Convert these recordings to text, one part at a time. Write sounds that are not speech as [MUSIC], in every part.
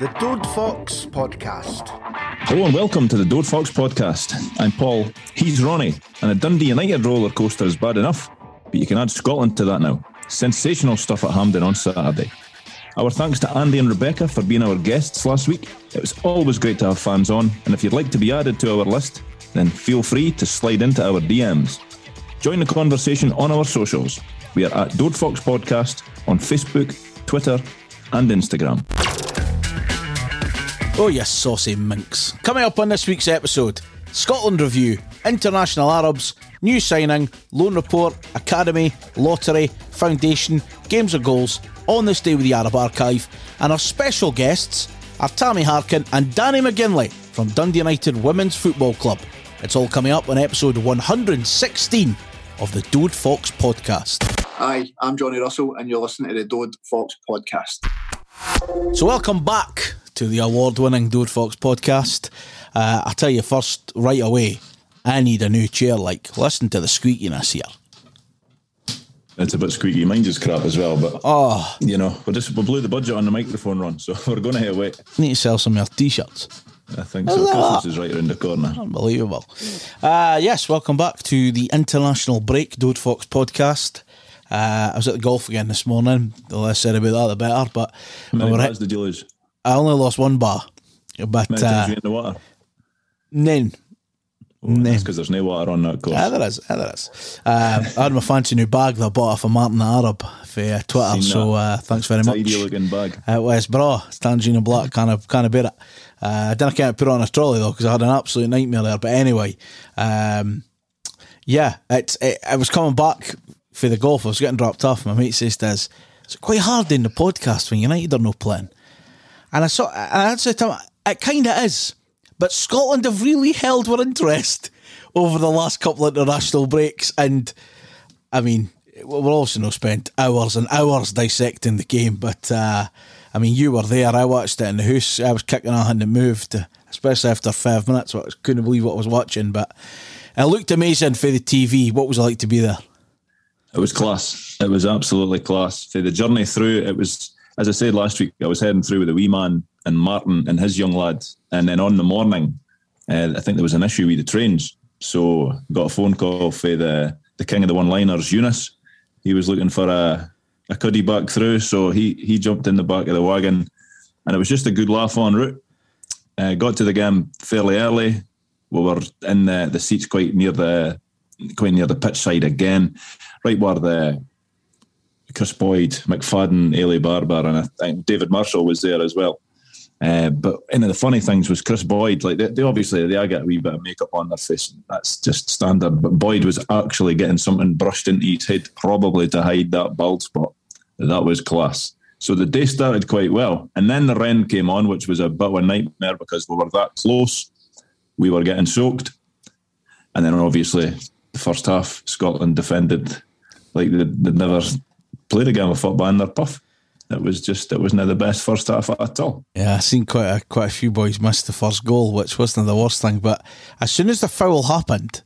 The Dode Fox Podcast. Hello and welcome to the Dode Fox Podcast. I'm Paul, he's Ronnie, and a Dundee United roller coaster is bad enough, but you can add Scotland to that now. Sensational stuff at Hampden on Saturday. Our thanks to Andy and Rebecca for being our guests last week. It was always great to have fans on, and if you'd like to be added to our list, then feel free to slide into our DMs. Join the conversation on our socials. We are at Dode Fox Podcast on Facebook, Twitter, and Instagram. Oh, you saucy minx. Coming up on this week's episode Scotland Review, International Arabs, New Signing, Loan Report, Academy, Lottery, Foundation, Games of Goals, On This Day with the Arab Archive, and our special guests are Tammy Harkin and Danni McGinley from Dundee United Women's Football Club. It's all coming up on episode 116 of the Dode Fox podcast. Hi, I'm Johnny Russell, and you're listening to the Dode Fox podcast. So, welcome back to the award winning Dode Fox podcast. Uh, I'll tell you first, right away, I need a new chair. Like, listen to the squeakiness here. It's a bit squeaky. Mine's crap as well, but Oh, you know, we just we blew the budget on the microphone run, [LAUGHS] so we're going to hit wait. need to sell some more t shirts. I think so. Christmas is right around the corner. Unbelievable. Uh, yes, welcome back to the International Break Dode Fox podcast. Uh, I was at the golf again this morning. The less said about that, the better. But many we were hit- did you lose? I only lost one bar. But uh, in the water? none. Oh, that's because there's no water on that course. Yeah, there is. Yeah, there is. Um, I had my fancy new bag that I bought off of Martin the Arab for uh, Twitter. So uh, thanks very much. Tidy looking bag. Uh, it was bra, Tangina Black, kind of kind of bear it. Uh, I didn't can't put it on a trolley though because I had an absolute nightmare there. But anyway, um, yeah, it's it, I was coming back for the golf. I was getting dropped off. My mate says, "This it's quite hard doing the podcast when United are no playing." And I saw, and I said to him, "It kind of is." But Scotland have really held our interest over the last couple of international breaks, and I mean, we're also not spent hours and hours dissecting the game, but uh, I mean, you were there. I watched it in the house. I was kicking hand and moved, especially after five minutes. I couldn't believe what I was watching, but it looked amazing for the TV. What was it like to be there? It was class. It was absolutely class. For the journey through, it was, as I said last week, I was heading through with the wee man and Martin and his young lad. And then on the morning, uh, I think there was an issue with the trains. So got a phone call for the, the king of the one liners, Eunice. He was looking for a, a cuddy back through. So he, he jumped in the back of the wagon and it was just a good laugh on route. Uh, got to the game fairly early. We were in the, the seats quite near the quite near the pitch side again, right where the Kris Boyd, McFadden, Ailey Barber, and I think David Marshall was there as well. Uh, but one of the funny things was Kris Boyd. Like they, they obviously they get a wee bit of makeup on their face. And that's just standard. But Boyd was actually getting something brushed into his head, probably to hide that bald spot. That was class. So the day started quite well, and then the rain came on, which was a bit of a nightmare because we were that close. We were getting soaked, and then obviously the first half Scotland defended like they'd, they'd never played a game of football in their puff. It was just it wasn't the best first half at all. Yeah, I seen quite a, quite a few boys miss the first goal, which wasn't the worst thing. But as soon as the foul happened,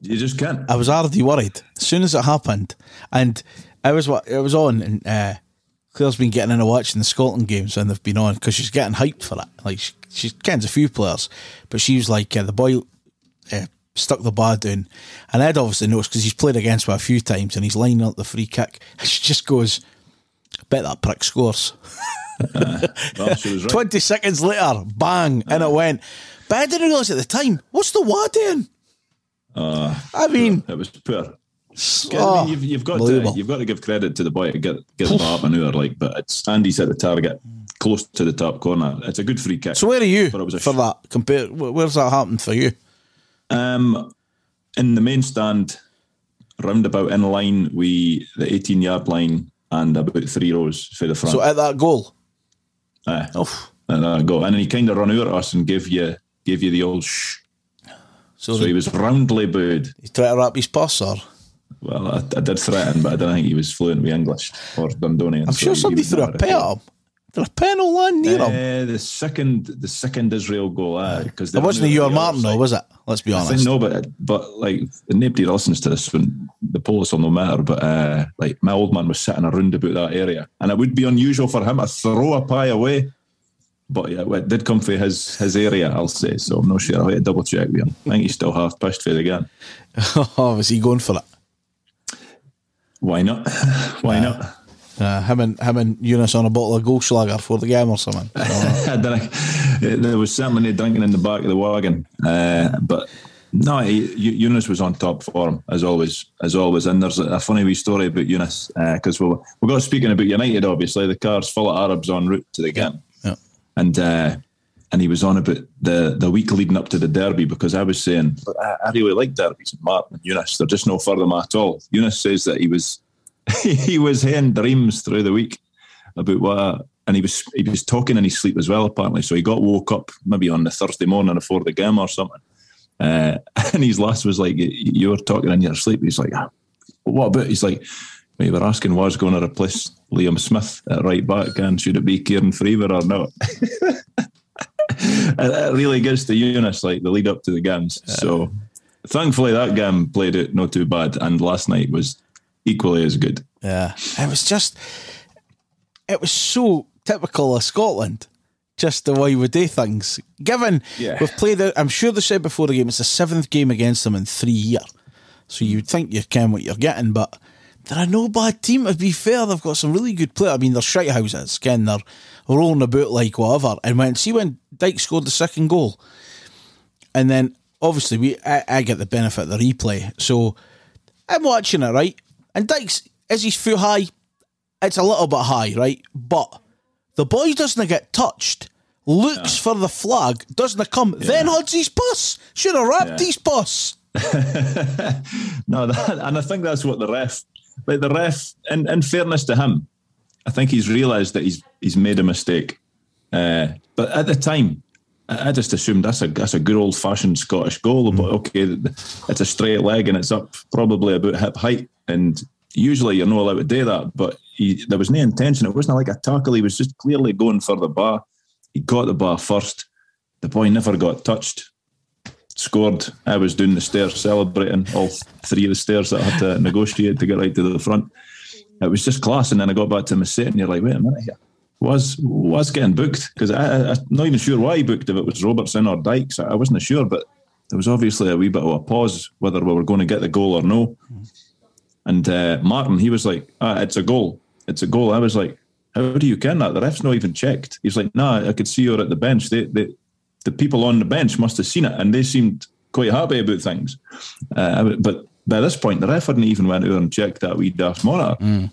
You just can't. I was already worried. As soon as it happened, and I was what it was on, and uh, Claire's been getting in into watching the Scotland games when they've been on because she's getting hyped for it. Like she, she kens a few players, but she was like uh, the boy uh, stuck the bar down, and I'd obviously noticed because he's played against me a few times, and he's lining up the free kick. [LAUGHS] She just goes, "I bet that prick scores." Uh, was [LAUGHS] right. Twenty seconds later, bang, and it uh. went. But I didn't realise at the time. What's the wad doing? Uh, I mean, It was poor. I oh, mean, you've, you've got to you've got to give credit to the boy to get get the ball up manure, like. But it's Andy's at the target, close to the top corner. It's a good free kick. So where are you But it was a for sh- that? Compare. Where's that happened for you? Um, in the main stand, roundabout in line we the 18 yard line and about three rows for the front. So at that goal. Aye. Oh, and I go, and then he kind of ran over at us and gave you gave you the old shh. so, So he was roundly booed. he tried to wrap his purse, or Well, I, I did threaten, but I don't think he was fluent with English or Dundonian. I'm so sure somebody threw a pet at him. Did a pen all land near him? Uh, the second, the second Israel goal, because It wasn't your Martin, though, was it? Let's be I honest. think no, but but like nobody listens to this when the police will no matter. But uh, like my old man was sitting around about that area, and it would be unusual for him to throw a pie away. but yeah, it did come for his his area, I'll say. So I'm not sure. I'll double check with him. I think he's still half pushed for it again. [LAUGHS] oh, was he going for it? Why not? [LAUGHS] Why not? Uh, him and him and Eunice on a bottle of Goldschlager for the game or something. [LAUGHS] I. There was certainly drinking in the back of the wagon, uh, but no, he, Eunice was on top form as always, as always. And there's a, funny wee story about Eunice because uh, we we got speaking about United. Obviously, the car's full of Arabs en route to the game, yeah. and uh, and he was on about the the week leading up to the derby because I was saying I, I really like derbies. And Martin and Eunice, they're just no further at all. Eunice says that he was [LAUGHS] he was having dreams through the week about what and he was he was talking in his sleep as well apparently so he got woke up maybe on the thursday morning before the game or something uh, [LAUGHS] and his last was like, you were talking in your sleep. He's like, ah, what about? He's like, we were asking was going to replace Liam Smith at right back and should it be Kieran Freeman or not? [LAUGHS] it really gets to Eunice, like the lead up to the games. So thankfully that game played it not too bad. And last night was equally as good. Yeah. It was just, it was so typical of Scotland just the way we do things. Given yeah. we've played, I'm sure they said before the game, it's the seventh game against them in three years. So you'd think you can what you're getting, but they're no bad team. To be fair, they've got some really good players. I mean, they're shite houses, Ken. They're rolling about like whatever. And when see when Dykes scored the second goal, and then obviously we I, I get the benefit of the replay, so I'm watching it right, and Dykes is his full high. It's a little bit high, right, but the boy doesn't get touched, looks for the flag, doesn't come, yeah. then hugs his puss. Should have wrapped yeah. his puss. [LAUGHS] no, that, and I think that's what the ref, like the ref, in, in fairness to him, I think he's realised that he's he's made a mistake. Uh, but at the time, I just assumed that's a that's a good old fashioned Scottish goal. But hmm. okay, it's a straight leg and it's up probably about hip height, and usually you're not allowed to do that. But he, there was no intention. It wasn't like a tackle. He was just clearly going for the bar. He got the bar first. The boy never got touched. Scored. I was doing the stairs celebrating all three of the stairs that I had to negotiate to get right to the front. It was just class. And then I got back to my set, and you're like, wait a minute here. Was was getting booked because I, am not even sure why he booked if it was Robertson or Dykes. I wasn't sure, but there was obviously a wee bit of a pause whether we were going to get the goal or no. And uh, Martin, he was like, ah, "It's a goal." it's a goal. I was like, how do you ken that? The ref's not even checked. He's like, nah, I could see her at the bench. They, they, the people on the bench must have seen it, and they seemed quite happy about things. Uh, but by this point, the ref hadn't even went over and checked that wee daft monitor. Mm.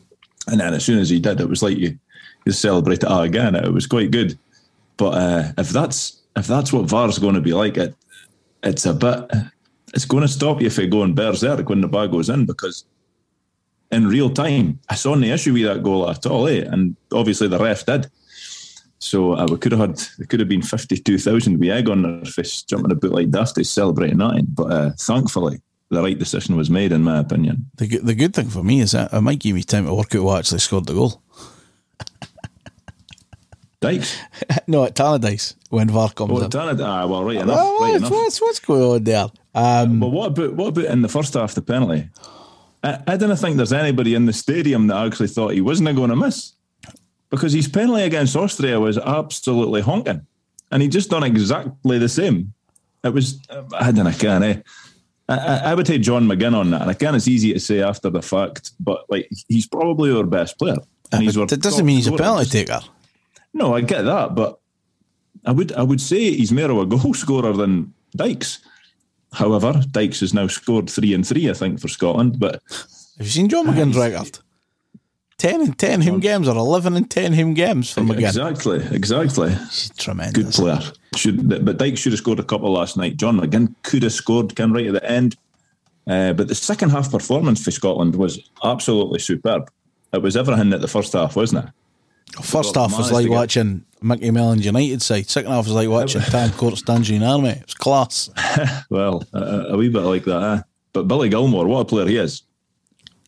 And then as soon as he did, it was like you, you celebrate it again. It was quite good. But uh, if that's if that's what VAR's going to be like, it it's a bit. It's going to stop you if you're going berserk when the ball goes in because in real time. I saw no issue with that goal at all, eh? And obviously the ref did. So uh, we could have had, it could have been 52,000 with egg on their face jumping about like dafty celebrating nothing. But uh, thankfully, the right decision was made, in my opinion. The, the good thing for me is that it might give me time to work out who actually scored the goal. Dykes? [LAUGHS] no, at Tannadice when VAR comes oh, in. Tannadice, ah, well, right enough. Well, right what's, enough. What's, what's going on there? Um, well, what about, what about in the first half, the penalty? I, I don't think there's anybody in the stadium that actually thought he wasn't going to miss because his penalty against Austria was absolutely honking, and he just done exactly the same. It was I don't know, can eh? I, I, would take John McGinn on that, and again, it's easy to say after the fact, but like he's probably our best player, and he's that doesn't mean he's a penalty taker. No, I get that, but I would I would say he's more of a [LAUGHS] goal scorer than Dykes. However, Dykes has now scored three and three, I think, for Scotland. But have you seen John McGinn's record? Ten and ten him games or eleven and ten him games for McGinn. Exactly, exactly. He's tremendous. Good player. Should but Dykes should have scored a couple last night. John McGinn could have scored, can right at the end. Uh, but the second half performance for Scotland was absolutely superb. It was everything that the first half, wasn't it? First half was like watching Micky Mellon's United side. Second half was like watching [LAUGHS] Tam Courts' Tangerine Army. It was class. [LAUGHS] well, a, a, wee bit like that. Eh? But Billy Gilmour, what a player he is.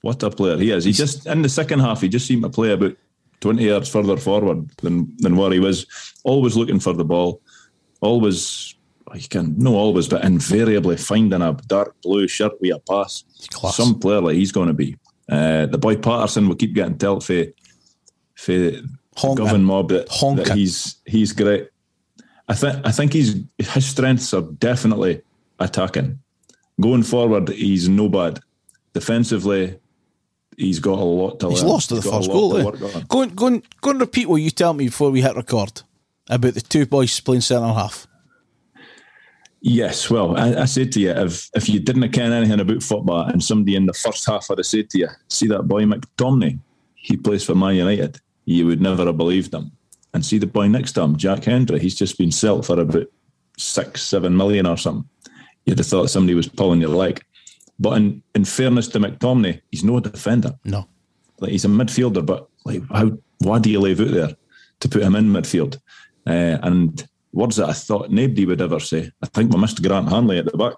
What a player he is. He just, in the second half, he just seemed to play about 20 yards further forward than, than where he was. Always looking for the ball. Always, you can, no always, but invariably finding a dark blue shirt with a pass. Class. Some player like he's going to be. Uh, the boy Patterson will keep getting told for for. Govan mob that, that, he's he's great. I think I think he's his strengths are definitely attacking. Going forward, he's no bad. Defensively, he's got a lot to learn. He's learn. lost to the first goal. eh? Go and, go, and, go and repeat what you tell me before we hit record about the two boys playing centre half. Yes, well, I, I said to you, if if you didn't ken anything about football and somebody in the first half had said to you, see that boy McTominay, he plays for Man United, you would never have believed him. And see the boy next to him, Jack Hendry, he's just been sold for about six, seven million or something. You'd have thought somebody was pulling your leg. But in, in fairness to McTominay, he's no defender. No. Like he's a midfielder, but like how why do you leave out there to put him in midfield? Uh, and words that I thought nobody would ever say. I think we missed Grant Hanley at the back.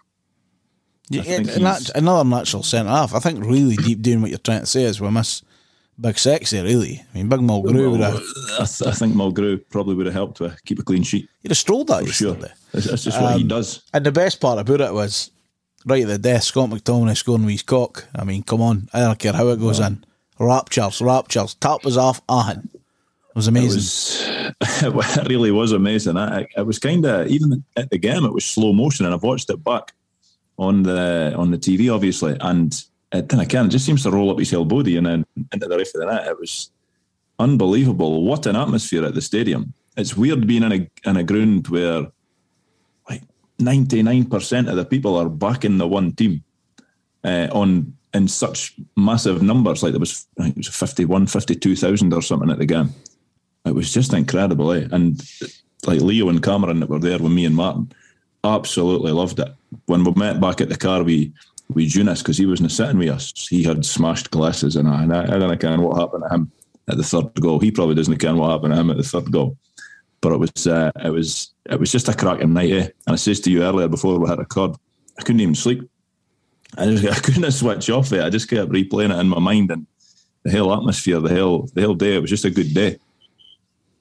Yeah, think and that- he's- another natural centre half. I think really deep down what you're trying to say is we miss Big Sexy, really. I mean, Big Mulgrew would have, I, th- I think Mulgrew probably would have helped to keep a clean sheet. he'd have strolled that For sure. That's, that's just what he Um, does. And the best part about it was right at the death, Scott McTominay scoring with his cock. I mean, come on. I don't care how it goes in. Raptures, raptures. Tap was off. Ahan. It was amazing. It was [LAUGHS] it really was amazing. I, it was kind of even at the game. It was slow motion, and I've watched it back on the on the TV, obviously. And it, then again, it just seems to roll up his hill body and then into the roof of the net. It was unbelievable. What an atmosphere at the stadium! It's weird being in a in a ground where like ninety nine percent of the people are backing the one team uh, on in such massive numbers. Like there was, I think it was 51, 52,000 or something at the game. It was just incredible, eh? And like Leo and Cameron that were there with me and Martin, absolutely loved it. When we met back at the car, we we Eunice because he wasn't sitting with us. He had smashed glasses and I, and I, I don't know what happened to him at the third goal. He probably doesn't care what happened to him at the third goal. But it was uh, it was it was just a cracking night, eh? And I says to you earlier before we hit record, I couldn't even sleep. I just [LAUGHS] I couldn't switch off it. I just kept replaying it in my mind and the whole atmosphere, the whole the whole day. It was just a good day.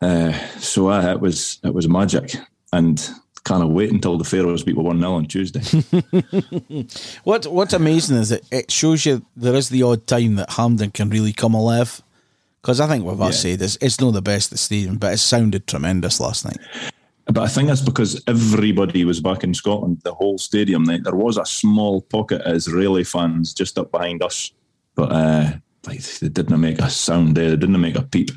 Uh, so uh, it was it was magic, and can't wait until the Faroes beat one 0 on Tuesday. [LAUGHS] What What's amazing is that it shows you there is the odd time that Hampden can really come alive. Because I think what I Yeah. said is it's not the best at the stadium, but it sounded tremendous last night. But I think that's because everybody was back in Scotland, the whole stadium. There was a small pocket of Israeli fans just up behind us, but uh, like they didn't make a sound there. They didn't make a peep.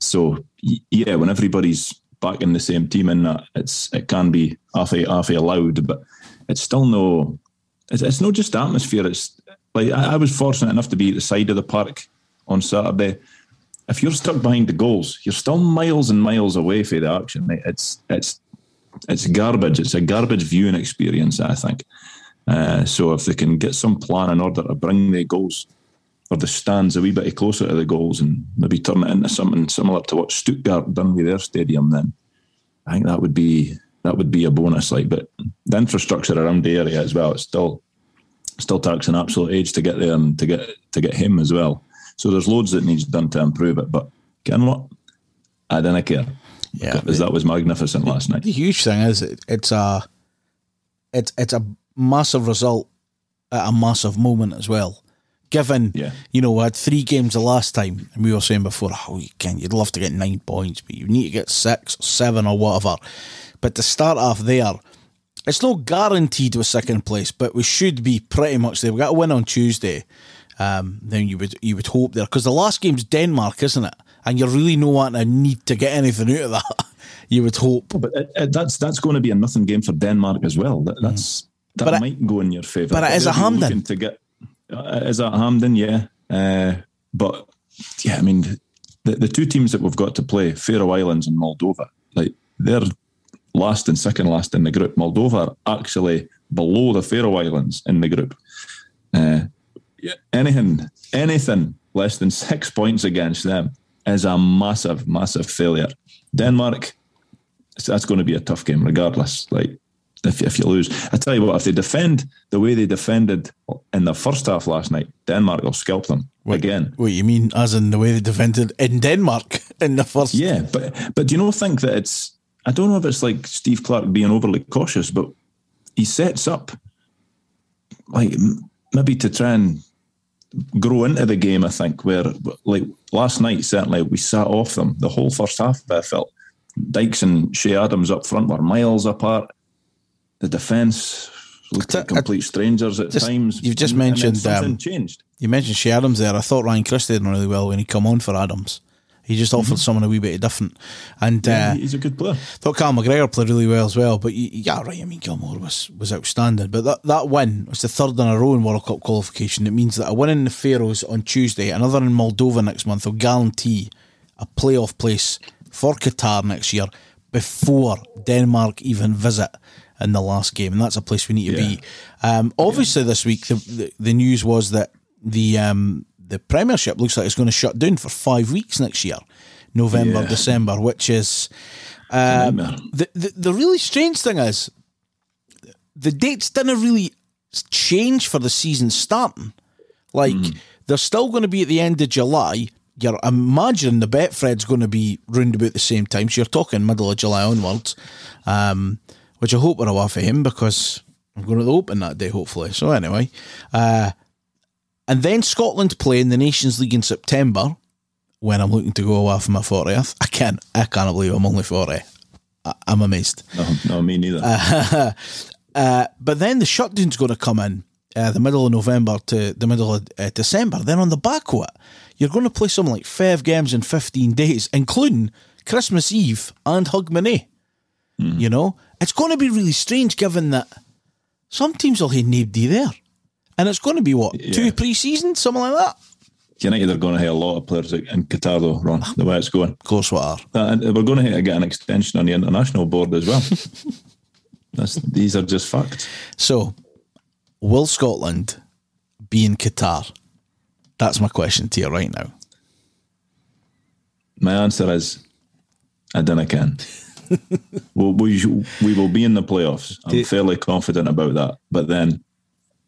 So yeah, when everybody's back in the same team, in that it's it can be half a half a loud, but it's still no. It's, it's not just atmosphere. It's like I, I was fortunate enough to be at the side of the park on Saturday if you're stuck behind the goals, you're still miles and miles away from the action. Mate. It's it's it's garbage. It's a garbage viewing experience, I think. Uh, so if they can get some plan in order to bring the goals or the stands a wee bit closer to the goals and maybe turn it into something similar to what Stuttgart done with their stadium, then I think that would be that would be a bonus. Like, but the infrastructure around the area as well, it's still still takes an absolute age to get there and to get to get him as well. So there's loads that needs done to improve it. But know what? I don't care. Yeah. because that was magnificent last night. The huge thing is it, it's a it's it's a massive result at a massive moment as well. Given Yeah. you know we had three games the last time, and we were saying before, oh, you can you'd love to get nine points, but you need to get six or seven or whatever. But to start off there, it's not guaranteed with second place, but we should be pretty much there. We got a win on Tuesday. Um, then you would you would hope there because the last game's Denmark, isn't it? And you're really no wanting to need to get anything out of that. [LAUGHS] you would hope. But it, it, that's that's going to be a nothing game for Denmark as well. That, that's that But it- might go in your favour. but it is a they'll be Hampden. looking To get, uh, it is at Hampden, yeah. Uh, but yeah, I mean, the, the two teams that we've got to play, Faroe Islands and Moldova, like they're last and second last in the group. Moldova are actually below the Faroe Islands in the group. Uh, anything, anything less than six [LAUGHS] points against them is a massive, massive failure. Denmark, that's going to be a tough game, regardless. Like if if you lose, I tell you what, if they defend the way they defended in the first half last night, Denmark will scalp them again. What you mean, as in the way they defended in Denmark [LAUGHS] in the first? Yeah, but but do you know think that it's? I don't know if it's like Steve Clarke being overly cautious, but he sets up like maybe to try and grow into the game. I think where like last night certainly we sat off them the whole first half. I felt Dykes and Che Adams up front were miles apart. The defence looked like complete strangers at just, times. You've just and, mentioned and something um, changed. You mentioned Che Adams there. I thought Ryan Christie did really well when he come on for Adams. He just offered mm-hmm. someone a wee bit different. And yeah, uh, he's a good player. Thought Carl McGregor played really well as well. But yeah, right. I mean, Gilmour was was outstanding. But that, that win was the third in a row in World Cup qualification. It means that a win in the Faroes on Tuesday, another in Moldova next month, will guarantee a playoff place for Qatar next year before Denmark even visit in the last game, and that's a place we need to yeah. be. Um, obviously, yeah. this week the, the, the news was that the um, the Premiership looks like it's going to shut down for five weeks next year, November, yeah. December, which is um, the, the the really strange thing is the dates didn't really change for the season starting. Like mm. they're still going to be at the end of July. You're imagining the Betfred's going to be round about the same time, so you're talking middle of July onwards, um, which I hope we're away for him because I'm going to the Open that day, hopefully. So anyway, uh, and then Scotland play in the Nations League in September when I'm looking to go away for my 40th. I can't, I can't believe I'm only 40. I, am amazed. No, no, me neither. Uh, [LAUGHS] uh, but then the shutdown's going to come in uh, the middle of November to the middle of uh, December. Then on the back of it, you're going to play something like five games in 15 days, including Christmas Eve and Hogmanay. Mm. You know, it's going to be really strange given that some teams will have nobody there. And it's going to be what yeah. two pre-seasons, something like that. United are going to have a lot of players in Qatar, though, Ron. The way it's going, of course, we are. Uh, and we're going to get an extension on the international board as well. [LAUGHS] That's, these are just facts. So, will Scotland be in Qatar? That's my question to you right now. My answer is, I don't know, can. [LAUGHS] well, we we will be in the playoffs. I'm fairly confident about that. But then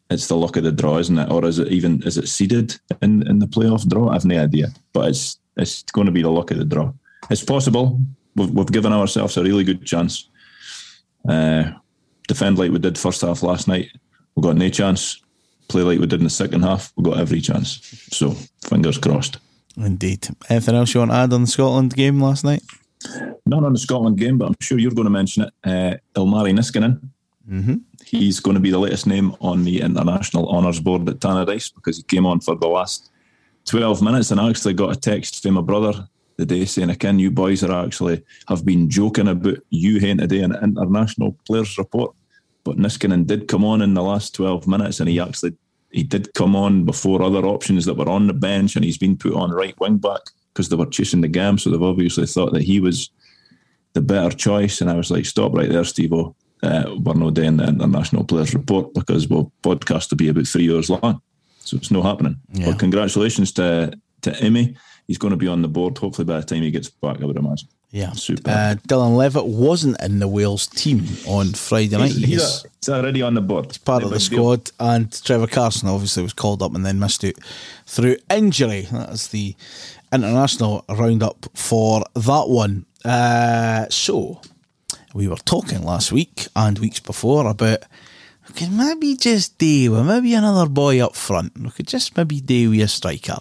it's the luck of the draw, isn't it? Or is it even is it seeded in, in the playoff draw? I've no idea, but it's it's going to be the luck of the draw. It's possible. We've, we've given ourselves a really good chance. Uh, defend like we did first half last night. We got no chance. Play like we did in the second half. We got every chance. So fingers crossed. Indeed. Anything else you want to add on the Scotland game last night? Not on the Scotland game, but I'm sure you're going to mention it. Uh, Ilmari Niskanen. Mm-hmm he's going to be the latest name on the international honours board at Tannadice because he came on for the last 12 minutes and I actually got a text from my brother the day saying, again, you boys are actually have been joking about you having today an international players report. But Niskanen did come on in the last 12 minutes and he actually he did come on before other options that were on the bench and he's been put on right wing back because they were chasing the game. So they've obviously thought that he was the better choice. And I was like, stop right there, Steve uh, we're not doing the international players report because we'll podcast to be about three years long. So it's not happening. Yeah. But congratulations to to Emmy. He's going to be on the board hopefully by the time he gets back, I would imagine. Yeah. Super. Uh, Dylan Levitt wasn't in the Wales team on Friday night. He's, he's, he's already on the board. He's part of the squad. Deal. And Trevor Carson obviously was called up and then missed out through injury. That's the international roundup for that one. Uh, so we were talking last week and weeks before about we could maybe just do with maybe another boy up front. We could just maybe do with a striker.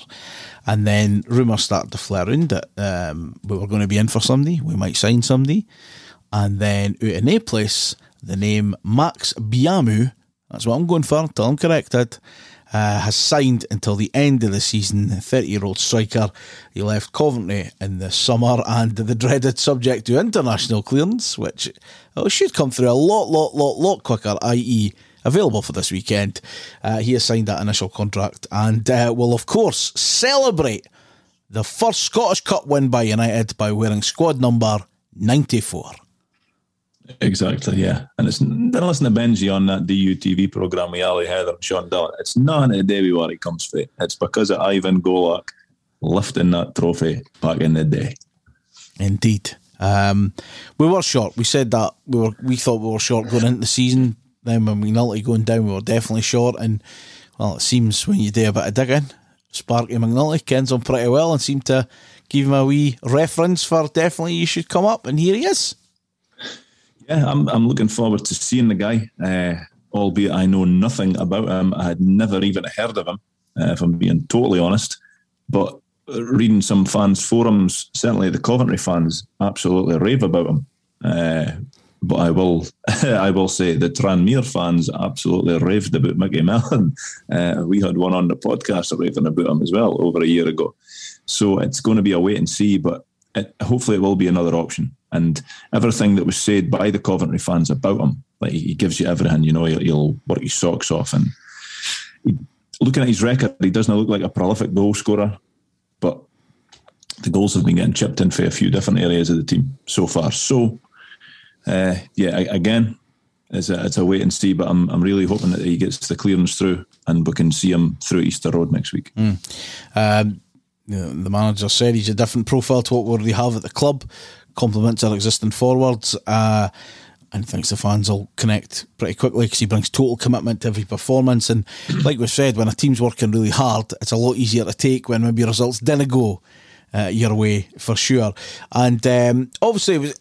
And then rumours started to flare around that um, we were going to be in for somebody, we might sign somebody. And then out in a place, the name Max Biamou, that's what I'm going for until I'm corrected, uh, has signed until the end of the season. 30 year old striker. He left Coventry in the summer and the dreaded subject to international clearance, which oh, should come through a lot, lot, lot, lot quicker, i.e., available for this weekend. Uh, he has signed that initial contract and uh, will, of course, celebrate the first Scottish Cup win by United by wearing squad number 94. Exactly, yeah. And it's then listen to Benji on that DUTV programme with Ali Heather and Sean Dillon. It's not a day where it comes for. It's because of Ivan Golac lifting that trophy back in the day. Indeed. Um, we were short. We said that we were we thought we were short going into the season. Then when we McNulty going down, we were definitely short. And well, it seems when you do a bit of digging, Sparky McNulty kens him pretty well and seemed to give him a wee reference for definitely you should come up. And here he is. Yeah, I'm, I'm looking forward to seeing the guy, uh, albeit I know nothing about him. I had never even heard of him, uh, if I'm being totally honest. But reading some fans' forums, certainly the Coventry fans absolutely rave about him. Uh, but I will, [LAUGHS] I will say the Tranmere fans absolutely raved about Micky Mellon. [LAUGHS] Uh, we had one on the podcast raving about him as well over a year ago. So it's going to be a wait and see, but it, hopefully it will be another option. And everything that was said by the Coventry fans about him, like he gives you everything, you know, he'll, he'll work his socks off. And he, looking at his record, he doesn't look like a prolific goal scorer, but the goals have been getting chipped in for a few different areas of the team so far. So, uh, yeah, again, it's a, it's a wait and see, but I'm, I'm really hoping that he gets the clearance through and we can see him through Easter Road next week. Mm. Um, the manager said he's a different profile to what we already have at the club, complements our existing forwards. Uh, and thinks the fans will connect pretty quickly because he brings total commitment to every performance. And [CLEARS THROAT] like we said, when a team's working really hard, it's a lot easier to take when maybe results didn't go uh, your way for sure. And um, obviously, it was,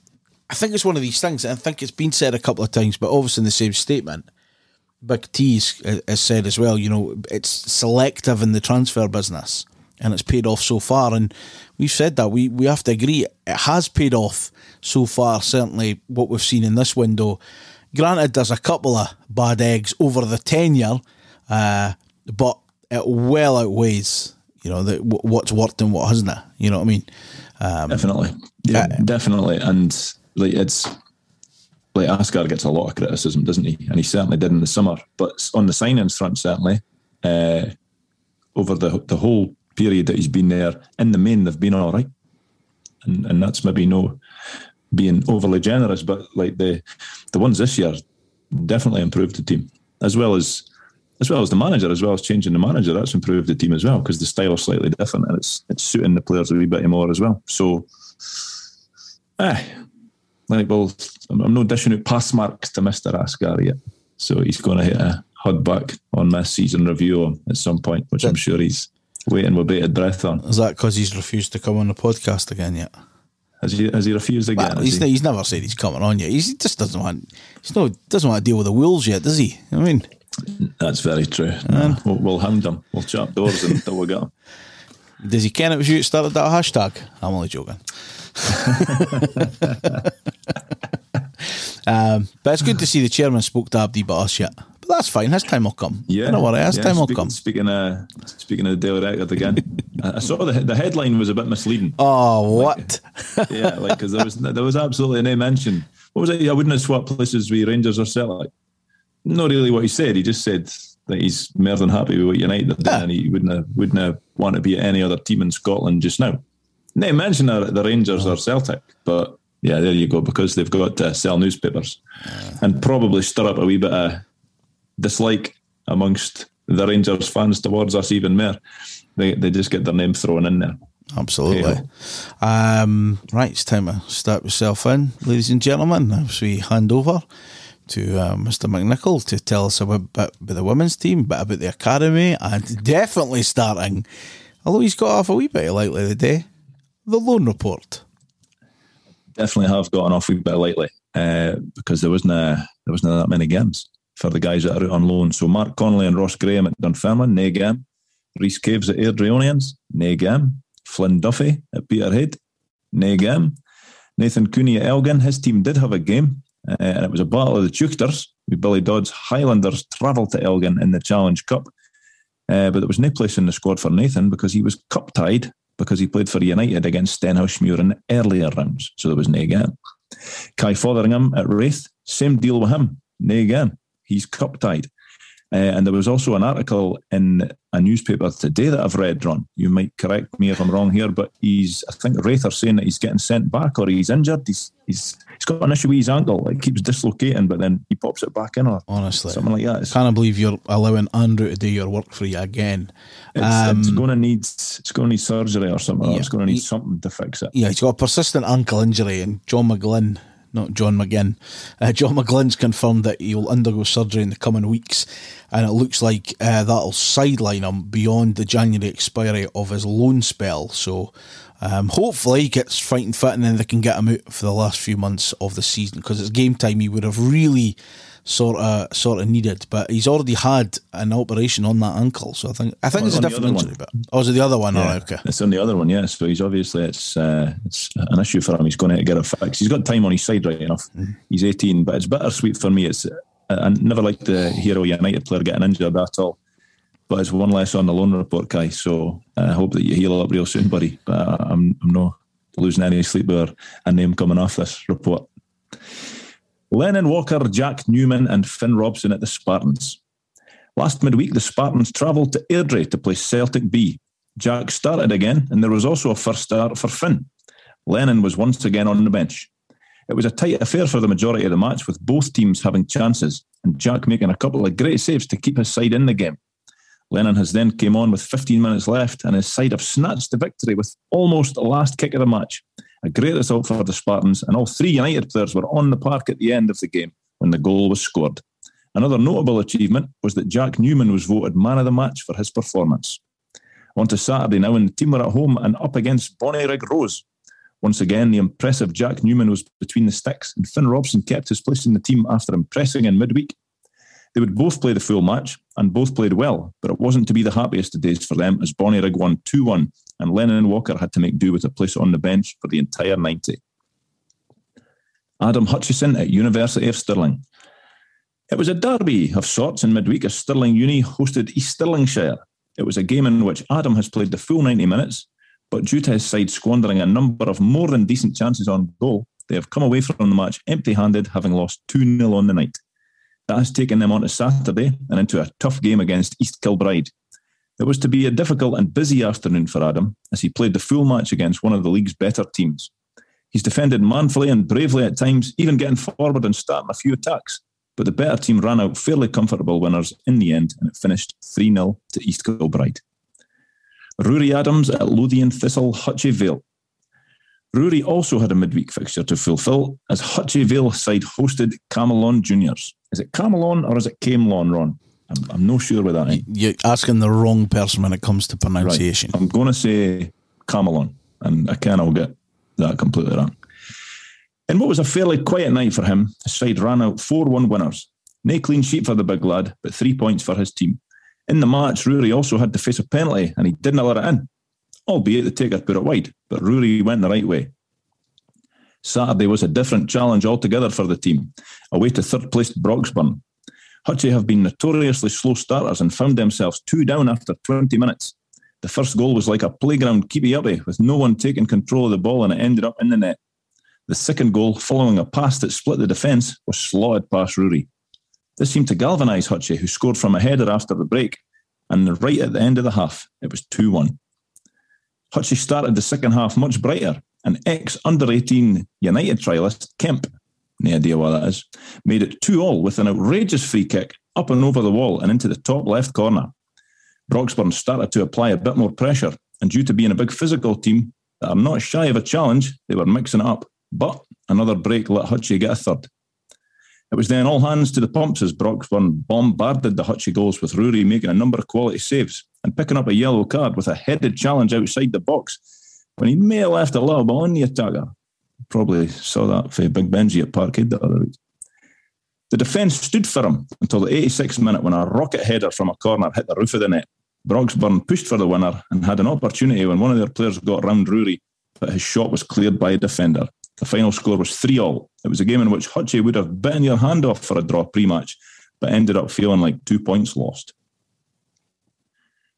I think it's one of these things. I think it's been said a couple of times, but obviously in the same statement, Big T has said as well. You know, it's selective in the transfer business, and it's paid off so far. And we've said that we we have to agree it has paid off so far. Certainly, what we've seen in this window. Granted, there's a couple of bad eggs over the tenure, uh, but it well outweighs you know the, what's worked and what hasn't it. You know what I mean? Um, definitely, yeah, uh, definitely, and like it's like Asghar gets a lot of criticism, doesn't he? And he certainly did in the summer. But on the signings front, certainly uh, over the the whole period that he's been there, in the main they've been all right, and and that's maybe no being overly generous, but like the the ones this year definitely improved the team as well as as well as the manager, as well as changing the manager. That's improved the team as well because the style is slightly different and it's it's suiting the players a wee bit more as well. So, eh, like well, I'm no dishing out pass marks to Mister Asghar yet, so he's going to hit a hug back on this season review at some point, which I'm sure he's waiting with bated breath on. Is that because he's refused to come on the podcast again yet? Has he has he refused again? Well, he's, he? he's never said he's coming on yet. He's, he just doesn't want. He's no doesn't want to deal with the wolves yet, does he? I mean, that's very true. No, we'll, we'll hound him. We'll chop doors until we get him. [LAUGHS] Does he ken it was you that started that hashtag? I'm only joking. [LAUGHS] [LAUGHS] um, but it's good to see the chairman spoke to Abdi but us yet. That's fine. His time will come. Yeah, don't worry. His yeah, time speaking, will come. Speaking of speaking of the Daily Record again, [LAUGHS] I saw the the headline was a bit misleading. Oh, what? Like, yeah, like because there was there was absolutely no mention. What was it? I wouldn't have swapped places with Rangers or Celtic. Not really what he said. He just said that he's more than happy with what United yeah. and he wouldn't have, wouldn't have want to be at any other team in Scotland just now. They mention the, the Rangers or Celtic, but yeah, there you go, because they've got uh, to sell newspapers and probably stir up a wee bit of dislike amongst the Rangers fans towards us even more. They they just get their name thrown in there. Absolutely. Um, right, it's time to start yourself in, ladies and gentlemen. As we hand over to uh, Mr. McNichol to tell us a bit about the women's team, a bit about the academy, and definitely starting, although he's got off a wee bit lightly today, the loan report. Definitely have gotten off a wee bit lightly uh, because there wasn't a, there wasn't that many games for the guys that are out on loan. So Mark Connolly and Ross Graham at Dunfermline, no game. Reese Caves at Airdrieonians, no game. Flynn Duffy at Peterhead, no game. Nathan Cooney at Elgin, his team did have a game, uh, and it was a battle of the Teuchters with Billy Dodds' Highlanders travelled to Elgin in the Challenge Cup. Uh, but there was no place in the squad for Nathan because he was cup tied because he played for United against Stenhousemuir in earlier rounds. So there was no game. Kai Fotheringham at Raith, same deal with him, no game. He's cup tied. Uh, and there was also an article in a newspaper today that I've read, Ron. You might correct me if I'm wrong here, but he's, I think Rather saying that he's getting sent back or he's injured. He's, he's, he's got an issue with his ankle. It keeps dislocating, but then he pops it back in or Honestly, something like that. It's, can't believe you're allowing Andrew to do your work for you again. It's, um, it's going to need it's going to need surgery or something. Yeah, or it's going to need he, something to fix it. Yeah, he's got a persistent ankle injury, and John McGlynn not John McGinn. Uh, John McGlynn's confirmed that he'll undergo surgery in the coming weeks, and it looks like uh, that'll sideline him beyond the January expiry of his loan spell. So um, hopefully he gets fighting fit, and then they can get him out for the last few months of the season because it's game time. He would have really sort of sort of needed. But he's already had an operation on that ankle, so I think I think Oh, it's a different injury. one. But oh, is it the other one? Yeah, right, okay. It's on the other one, yeah. So he's obviously it's uh, it's an issue for him. He's going to, get a fix. He's got time on his side, right enough. He's 18, but it's bittersweet for me. It's I never like the hero United player getting injured at all. But it's one less on the loan report, Kai. So I hope that you heal up real soon, buddy. But uh, I'm I'm not losing any sleep over a name coming off this report. Lennon Walker, Jack Newman, and Finn Robson at the Spartans. Last midweek, the Spartans travelled to Airdrie to play Celtic B. Jack started again, and there was also a first start for Finn. Lennon was once again on the bench. It was a tight affair for the majority of the match, with both teams having chances, and Jack making a couple of great saves to keep his side in the game. Lennon has then came on with 15 minutes left, and his side have snatched the victory with almost the last kick of the match. A great result for the Spartans, and all three United players were on the park at the end of the game when the goal was scored. Another notable achievement was that Jack Newman was voted man of the match for his performance. On to Saturday now, and the team were at home and up against Bonnyrigg Rose. Once again, the impressive Jack Newman was between the sticks, and Finn Robson kept his place in the team after impressing in midweek. They would both play the full match, and both played well, but it wasn't to be the happiest of days for them as Bonnyrigg won 2 1, and Lennon Walker had to make do with a place on the bench for the entire 90. Adam Hutchison at University of Stirling. It was a derby of sorts in midweek as Stirling Uni hosted East Stirlingshire. It was a game in which Adam has played the full 90 minutes, but due to his side squandering a number of more than decent chances on goal, they have come away from the match empty handed, having lost 2 0 on the night. That has taken them on to Saturday and into a tough game against East Kilbride. It was to be a difficult and busy afternoon for Adam as he played the full match against one of the league's better teams. He's defended manfully and bravely at times, even getting forward and starting a few attacks. But the better team ran out fairly comfortable winners in the end, and it finished 3 0 to East Kilbride. Rory Adams at Lothian Thistle Hutchie Vale. Rory also had a midweek fixture to fulfil as Hutchie Vale side hosted Camelon Juniors. Is it Camelon or is it Camelon, Ron? I'm, I'm no sure with that. eh? You're asking the wrong person when it comes to pronunciation. I'm going to say Camelon, and I can I'll get that completely wrong. In what was a fairly quiet night for him, his side ran out 4 1 winners. No clean sheet for the big lad, but three points for his team. In the match, Rory also had to face a penalty, and he didn't let it in, albeit the taker put it wide, but Rory went the right way. Saturday was a different challenge altogether for the team, away to third placed Broxburn. Hutchie have been notoriously slow starters and found themselves two down after 20 minutes. The first goal was like a playground keepy uppy, with no one taking control of the ball and it ended up in the net. The second goal, following a pass that split the defence, was slotted past Rory. This seemed to galvanise Hutchie, who scored from a header after the break, and right at the end of the half, it was 2 1. Hutchie started the second half much brighter, and ex under 18 United trialist Kemp, no idea what that is, made it 2 all with an outrageous free kick up and over the wall and into the top left corner. Broxburn started to apply a bit more pressure, and due to being a big physical team that are not shy of a challenge, they were mixing it up. But another break let Hutchie get a third. It was then all hands to the pumps as Broxburn bombarded the Hutchie goals with Rory making a number of quality saves and picking up a yellow card with a headed challenge outside the box when he may have left a little bit on the attacker. Probably saw that for Big Benji at Parkhead the other week. The defence stood for him until the 86th minute when a rocket header from a corner hit the roof of the net. Broxburn pushed for the winner and had an opportunity when one of their players got round Rory, but his shot was cleared by a defender. The final score was 3 all. It was a game in which Hutchie would have bitten your hand off for a draw pre match, but ended up feeling like two points lost.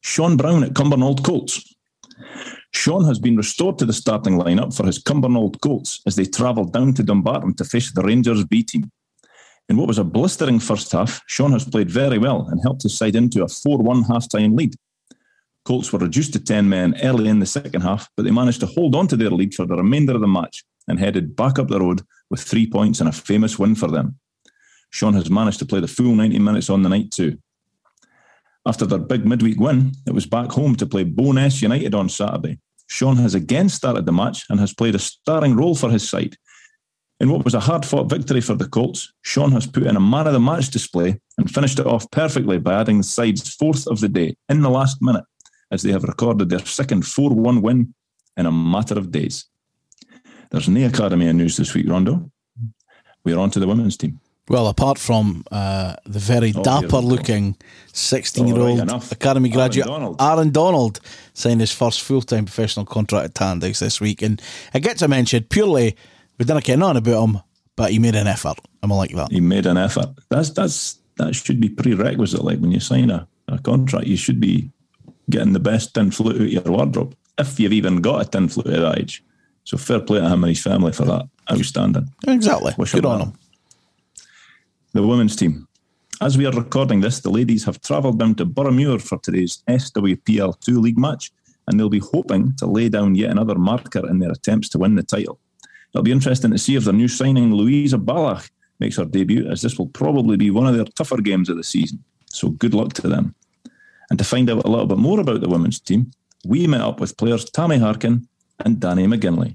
Sean Brown at Cumbernauld Colts. Sean has been restored to the starting lineup for his Cumbernauld Colts as they travel down to Dumbarton to face the Rangers B team. In what was a blistering first half, Sean has played very well and helped his side into a 4 1 half time lead. Colts were reduced to 10 men early in the second half, but they managed to hold on to their lead for the remainder of the match and headed back up the road with three points and a famous win for them. Sean has managed to play the full 90 minutes on the night too. After their big midweek win, it was back home to play Bo'ness United on Saturday. Sean has again started the match and has played a starring role for his side. In what was a hard fought victory for the Colts, Sean has put in a man of the match display and finished it off perfectly by adding the side's fourth of the day in the last minute, as they have recorded their second 4 1 win in a matter of days. There's no Academy news this week, Rondo. We're on to the women's team. Well, apart from uh, the very Oh, dapper here we go. looking 16 year old right. Academy Aaron graduate Donald. Aaron Donald signed his first full time professional contract at Tannadice this week. And it gets a mention purely, we didn't get on about him, but he made an effort. I'm like that. He made an effort. That's that's that should be prerequisite. Like when you sign a, a contract, you should be getting the best tin flute out of your wardrobe, if you've even got a tin flute at that age. So fair play to him and his family for that. Outstanding. Exactly. Wish Good him on well. him. The women's team. As we are recording this, the ladies have travelled down to Boroughmuir for today's SWPL2 league match, and they'll be hoping to lay down yet another marker in their attempts to win the title. It'll be interesting to see if their new signing, Louisa Balach, makes her debut, as this will probably be one of their tougher games of the season. So good luck to them. And to find out a little bit more about the women's team, we met up with players Tammy Harkin and Danni McGinley.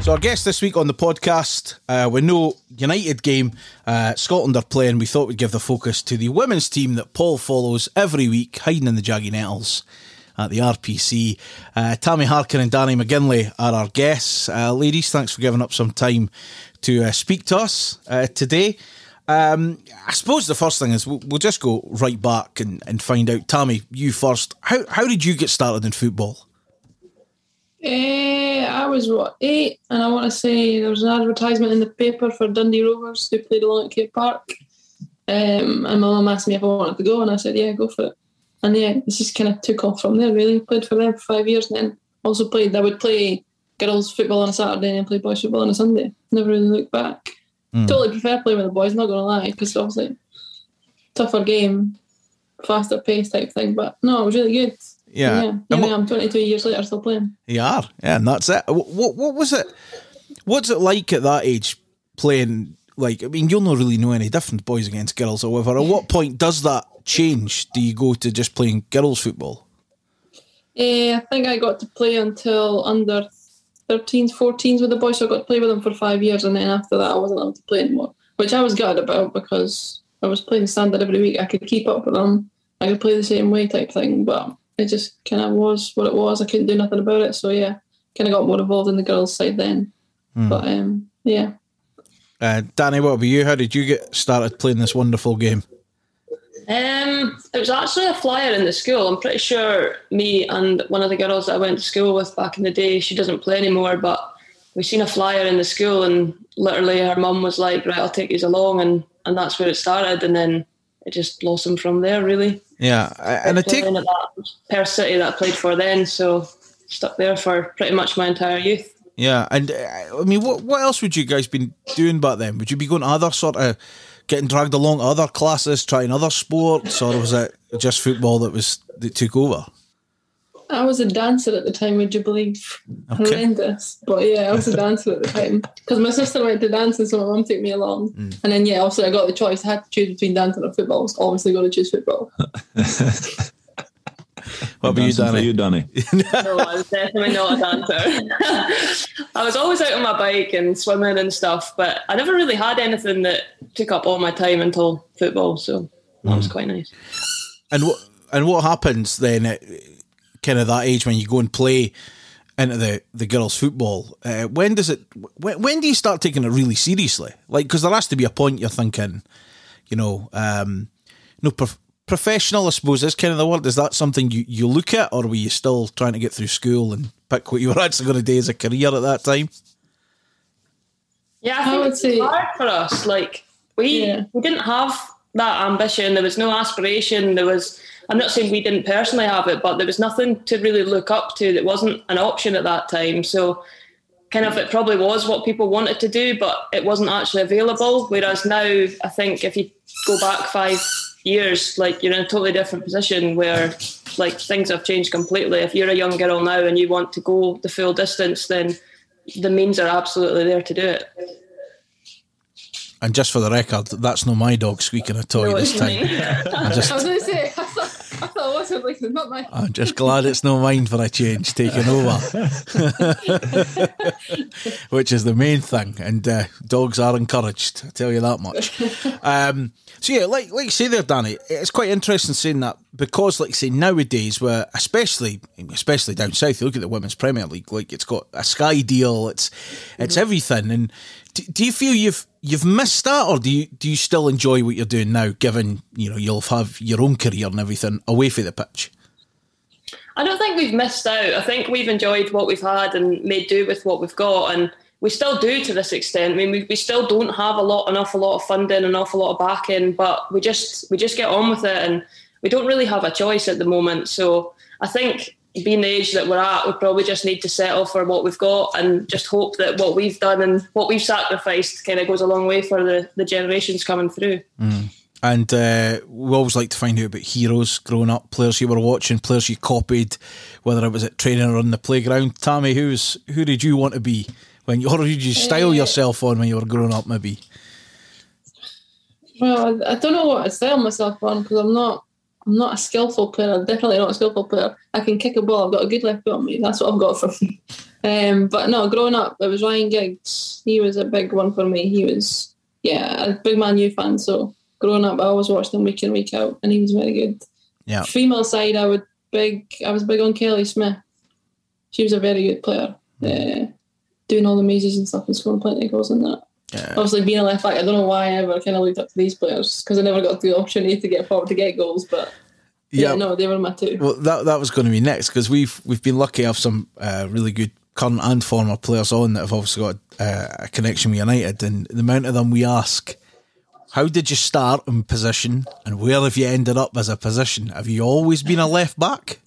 So our guest this week on the podcast, uh, with no United game, uh, Scotland are playing. We thought we'd give the focus to the women's team that Paul follows every week, hiding in the Jaggy Nettles at the RPC. Uh, Tammy Harkin and Danni McGinley are our guests. Uh, ladies, thanks for giving up some time to uh, speak to us uh, today. Um, I suppose the first thing is we'll, we'll just go right back and, and find out. Tammy, you first. How how did you get started in football? Eh, I was what eight, and I want to say there was an advertisement in the paper for Dundee Rovers who played along at Caird Park. Um, and my mum asked me if I wanted to go, and I said, "Yeah, go for it." And yeah, this just kind of took off from there. Really played for them for five years, and then also played. I would play girls football on a Saturday and play boys football on a Sunday. Never really looked back. Totally prefer playing with the boys. Not gonna lie, because obviously tougher game, faster pace type thing. But no, it was really good. Yeah. yeah. And Here what- I am, 22 years later, still playing. You are, yeah, and that's it. What, what was it? What's it like at that age playing? Like, I mean, you'll not really know any difference, boys against girls, or whatever. At what point does that change? Do you go to just playing girls football? Eh, I think I got to play until under 13s, 14s with the boys. So I got to play with them for five years, and then after that, I wasn't allowed to play anymore, which I was gutted about because I was playing standard every week. I could keep up with them. I could play the same way type thing, but it just kind of was what it was. I couldn't do nothing about it. So yeah, kind of got more involved in the girls' side then. But um, yeah. Uh, Danni, what about you? How did you get started playing this wonderful game? Um, it was actually a flyer in the school. I'm pretty sure me and one of the girls that I went to school with back in the day, she doesn't play anymore, but we seen a flyer in the school and literally her mum was like, right, I'll take you along. And, and that's where it started. And then it just blossomed from there, really. Yeah, and I take Playing at that Perth City that I played for then. So stuck there for pretty much my entire youth. yeah, and uh, I mean, what what else would you guys been doing back then? Would you be going to other sort of getting dragged along other classes, trying other sports, or was it just football that was that took over? I was a dancer at the time, would you believe? Okay. Horrendous. But yeah, I was a [LAUGHS] dancer at the time. Because my sister went to dance and so my mum took me along. Mm. And then, yeah, obviously I got the choice. I had to choose between dancing or football. I was obviously going to choose football. [LAUGHS] What about you, Dancing for Danni? you, Danni. [LAUGHS] No, I was definitely not a dancer. I was always out on my bike and swimming and stuff, but I never really had anything that took up all my time until football. So that was mm. quite nice. And what and what happens then at kind of that age when you go and play into the the girls' football? Uh, when does it? When, when do you start taking it really seriously? Like, because there has to be a point you're thinking, you know, um, no prof- professional. I suppose is kind of the word. Is that something you you look at, or were you still trying to get through school and pick what you were [LAUGHS] actually going to do as a career at that time? Yeah, I I think would it's say- hard for us. Like we Yeah. we didn't have that ambition. There was no aspiration. There was. I'm not saying we didn't personally have it, but there was nothing to really look up to that wasn't an option at that time. So kind of it probably was what people wanted to do, but it wasn't actually available. Whereas now, I think if you go back five years, like you're in a totally different position where like things have changed completely. If you're a young girl now and you want to go the full distance, then the means are absolutely there to do it. And just for the record, that's not my dog squeaking a toy Know what this time. [LAUGHS] I just I was going to say, I thought, I thought it was like, not my. I'm just glad it's not mine for a change taking over, [LAUGHS] which is the main thing. And uh, dogs are encouraged. I tell you that much. Um, so yeah, like like you say there, Danni, it's quite interesting seeing that because, like you say nowadays, where especially especially down south, you look at the women's Premier League, like it's got a Sky deal, it's it's everything. And do, do you feel you've you've missed that, or do you do you still enjoy what you're doing now? Given you know you'll have your own career and everything away from the pitch. I don't think we've missed out. I think we've enjoyed what we've had and made do with what we've got, and we still do to this extent. I mean, we, we still don't have a lot, an awful lot of funding, an awful lot of backing, but we just we just get on with it, and we don't really have a choice at the moment. So I think being the age that we're at, we probably just need to settle for what we've got and just hope that what we've done and what we've sacrificed kind of goes a long way for the, the generations coming through. Mm. And uh, we always like to find out about heroes growing up, players you were watching, players you copied, whether it was at training or on the playground. Tammy, who's who did you want to be when you, or did you style yourself on when you were growing up? Maybe. Well, I, I don't know what I style myself on because I'm not I'm not a skillful player. I'm definitely not a skillful player. I can kick a ball. I've got a good left foot on me. That's what I've got for me. [LAUGHS] Um, but no, growing up, it was Ryan Giggs. He was a big one for me. He was, yeah, a big Man U fan. So growing up, I always watched him week in week out, and he was very good. Yeah. Female side, I would big. I was big on Kelly Smith. She was a very good player. Uh, doing all the mazes and stuff and scoring plenty of goals in that. Yeah. Obviously, being a left back, I don't know why I ever kind of looked up to these players because I never got the opportunity to get forward to get goals. But yeah, Yeah. no, they were my two. Well, that that was going to be next because we've we've been lucky to have some uh, really good current and former players on that have obviously got uh, a connection with United, and the amount of them we ask, how did you start in position, and where have you ended up as a position? Have you always been a left back?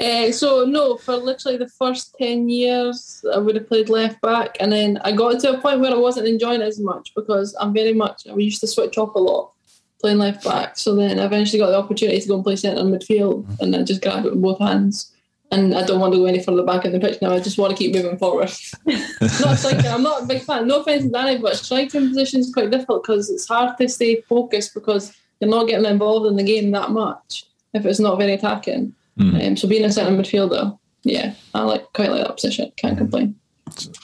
Uh, so no, for literally the first ten years, I would have played left back, and then I got to a point where I wasn't enjoying it as much because I'm very much I used to switch off a lot playing left back. So then I eventually got the opportunity to go and play centre midfield, and I just grabbed it with both hands. And I don't want to go any further back in the pitch now. I just want to keep moving forward. [LAUGHS] not striking. I'm not a big fan. No offense to Danni, but striking position is quite difficult because it's hard to stay focused because you're not getting involved in the game that much if it's not very attacking. Um, so being a centre midfielder, yeah, I like quite like that position. Can't complain.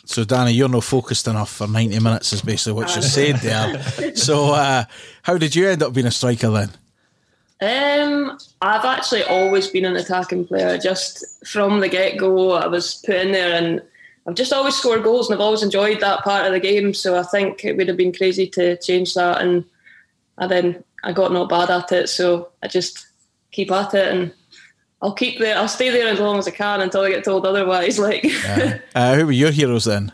So, Danni, you're not focused enough for 90 minutes, is basically what you said there. [LAUGHS] So, uh, how did you end up being a striker then? Um, I've actually always been an attacking player. Just from the get go, I was put in there, and I've just always scored goals, and I've always enjoyed that part of the game. So I think it would have been crazy to change that, and and then I got not bad at it, so I just keep at it, and I'll keep there. I'll stay there as long as I can until I get told otherwise. [LAUGHS] Like. Uh, who were your heroes then?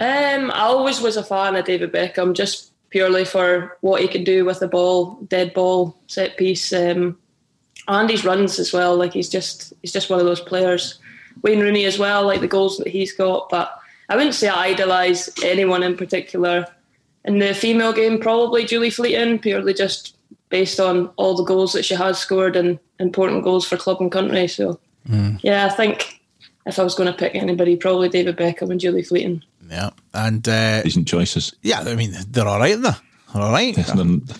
Um, I always was a fan of David Beckham, just purely for what he could do with the ball, dead ball, set piece, um, and his runs as well. Like he's just he's just one of those players. Wayne Rooney as well, like the goals that he's got. But I wouldn't say I idolise anyone in particular. In the female game, probably Julie Fleeting, purely just based on all the goals that she has scored and important goals for club and country. So yeah, I think if I was going to pick anybody, probably David Beckham and Julie Fleeting. Yeah. And, uh, Decent choices. yeah, I mean, they're all right, they're all right. They're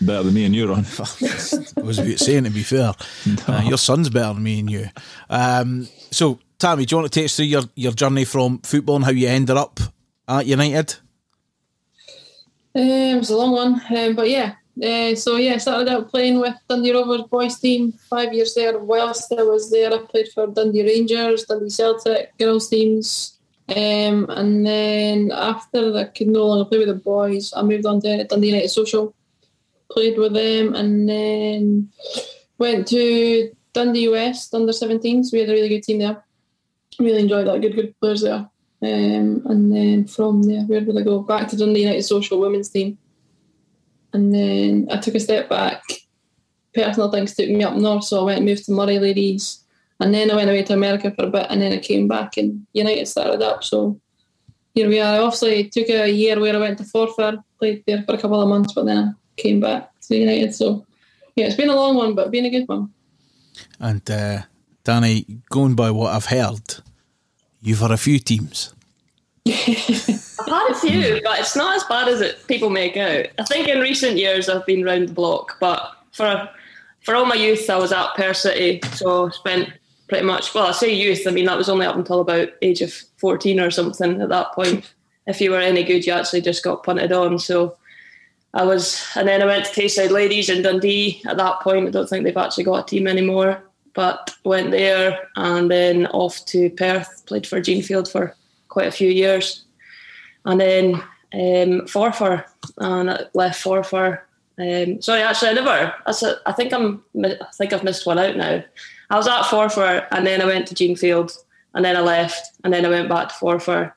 better than me and you, Ron. [LAUGHS] I was about saying to be fair. [LAUGHS] Uh, your son's better than me and you. Um, so, Tammy, do you want to take us through your, your journey from football and how you ended up at United? Um, it was a long one, um, but yeah. Uh, so yeah, started out playing with Dundee Rovers boys team. Five years there. Whilst I was there, I played for Dundee Rangers, Dundee Celtic girls teams. Um, and then after I could no longer play with the boys, I moved on to Dundee United Social. Played with them, and then went to Dundee West under 17s. We had a really good team there. Really enjoyed that. Good, good players there. Um, and then from there, where did I go? Back to Dundee United Social women's team. And then I took a step back. Personal things took me up north, so I went and moved to Moray Ladies. And then I went away to America for a bit, and then I came back, and United started up. So here we are. I obviously took a year where I went to Forfar, played there for a couple of months, but then I came back to United. So yeah, it's been a long one, but been a good one. And, uh, Danni, going by what I've heard, you've had a few teams. I've had a few, hmm. but it's not as bad as it people make out. I think in recent years I've been round the block, but for for all my youth I was at Perth City, so spent pretty much well I say youth, I mean that was only up until about age of fourteen or something at that point. If you were any good you actually just got punted on. So I was and then I went to Tayside Ladies in Dundee at that point. I don't think they've actually got a team anymore. But went there and then off to Perth, played for Jeanfield for quite a few years. And then um, Forfar, and left Forfar. Um, sorry, actually, I never. I, said, I think I'm. I think I've missed one out now. I was at Forfar, and then I went to Jeanfield, and then I left, and then I went back to Forfar,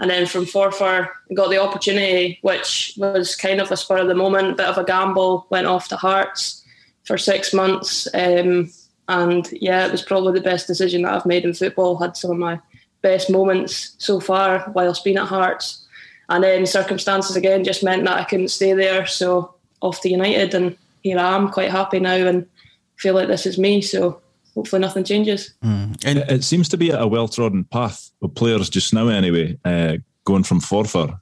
and then from Forfar, I got the opportunity, which was kind of a spur of the moment, bit of a gamble. Went off to Hearts for six months, um, and yeah, it was probably the best decision that I've made in football. Had some of my best moments so far whilst being at Hearts and then circumstances again just meant that I couldn't stay there. So off to United, and here I am, quite happy now, and feel like this is me. So hopefully nothing changes. Mm. And it seems to be a well trodden path of players just now, anyway, uh, going from Forfar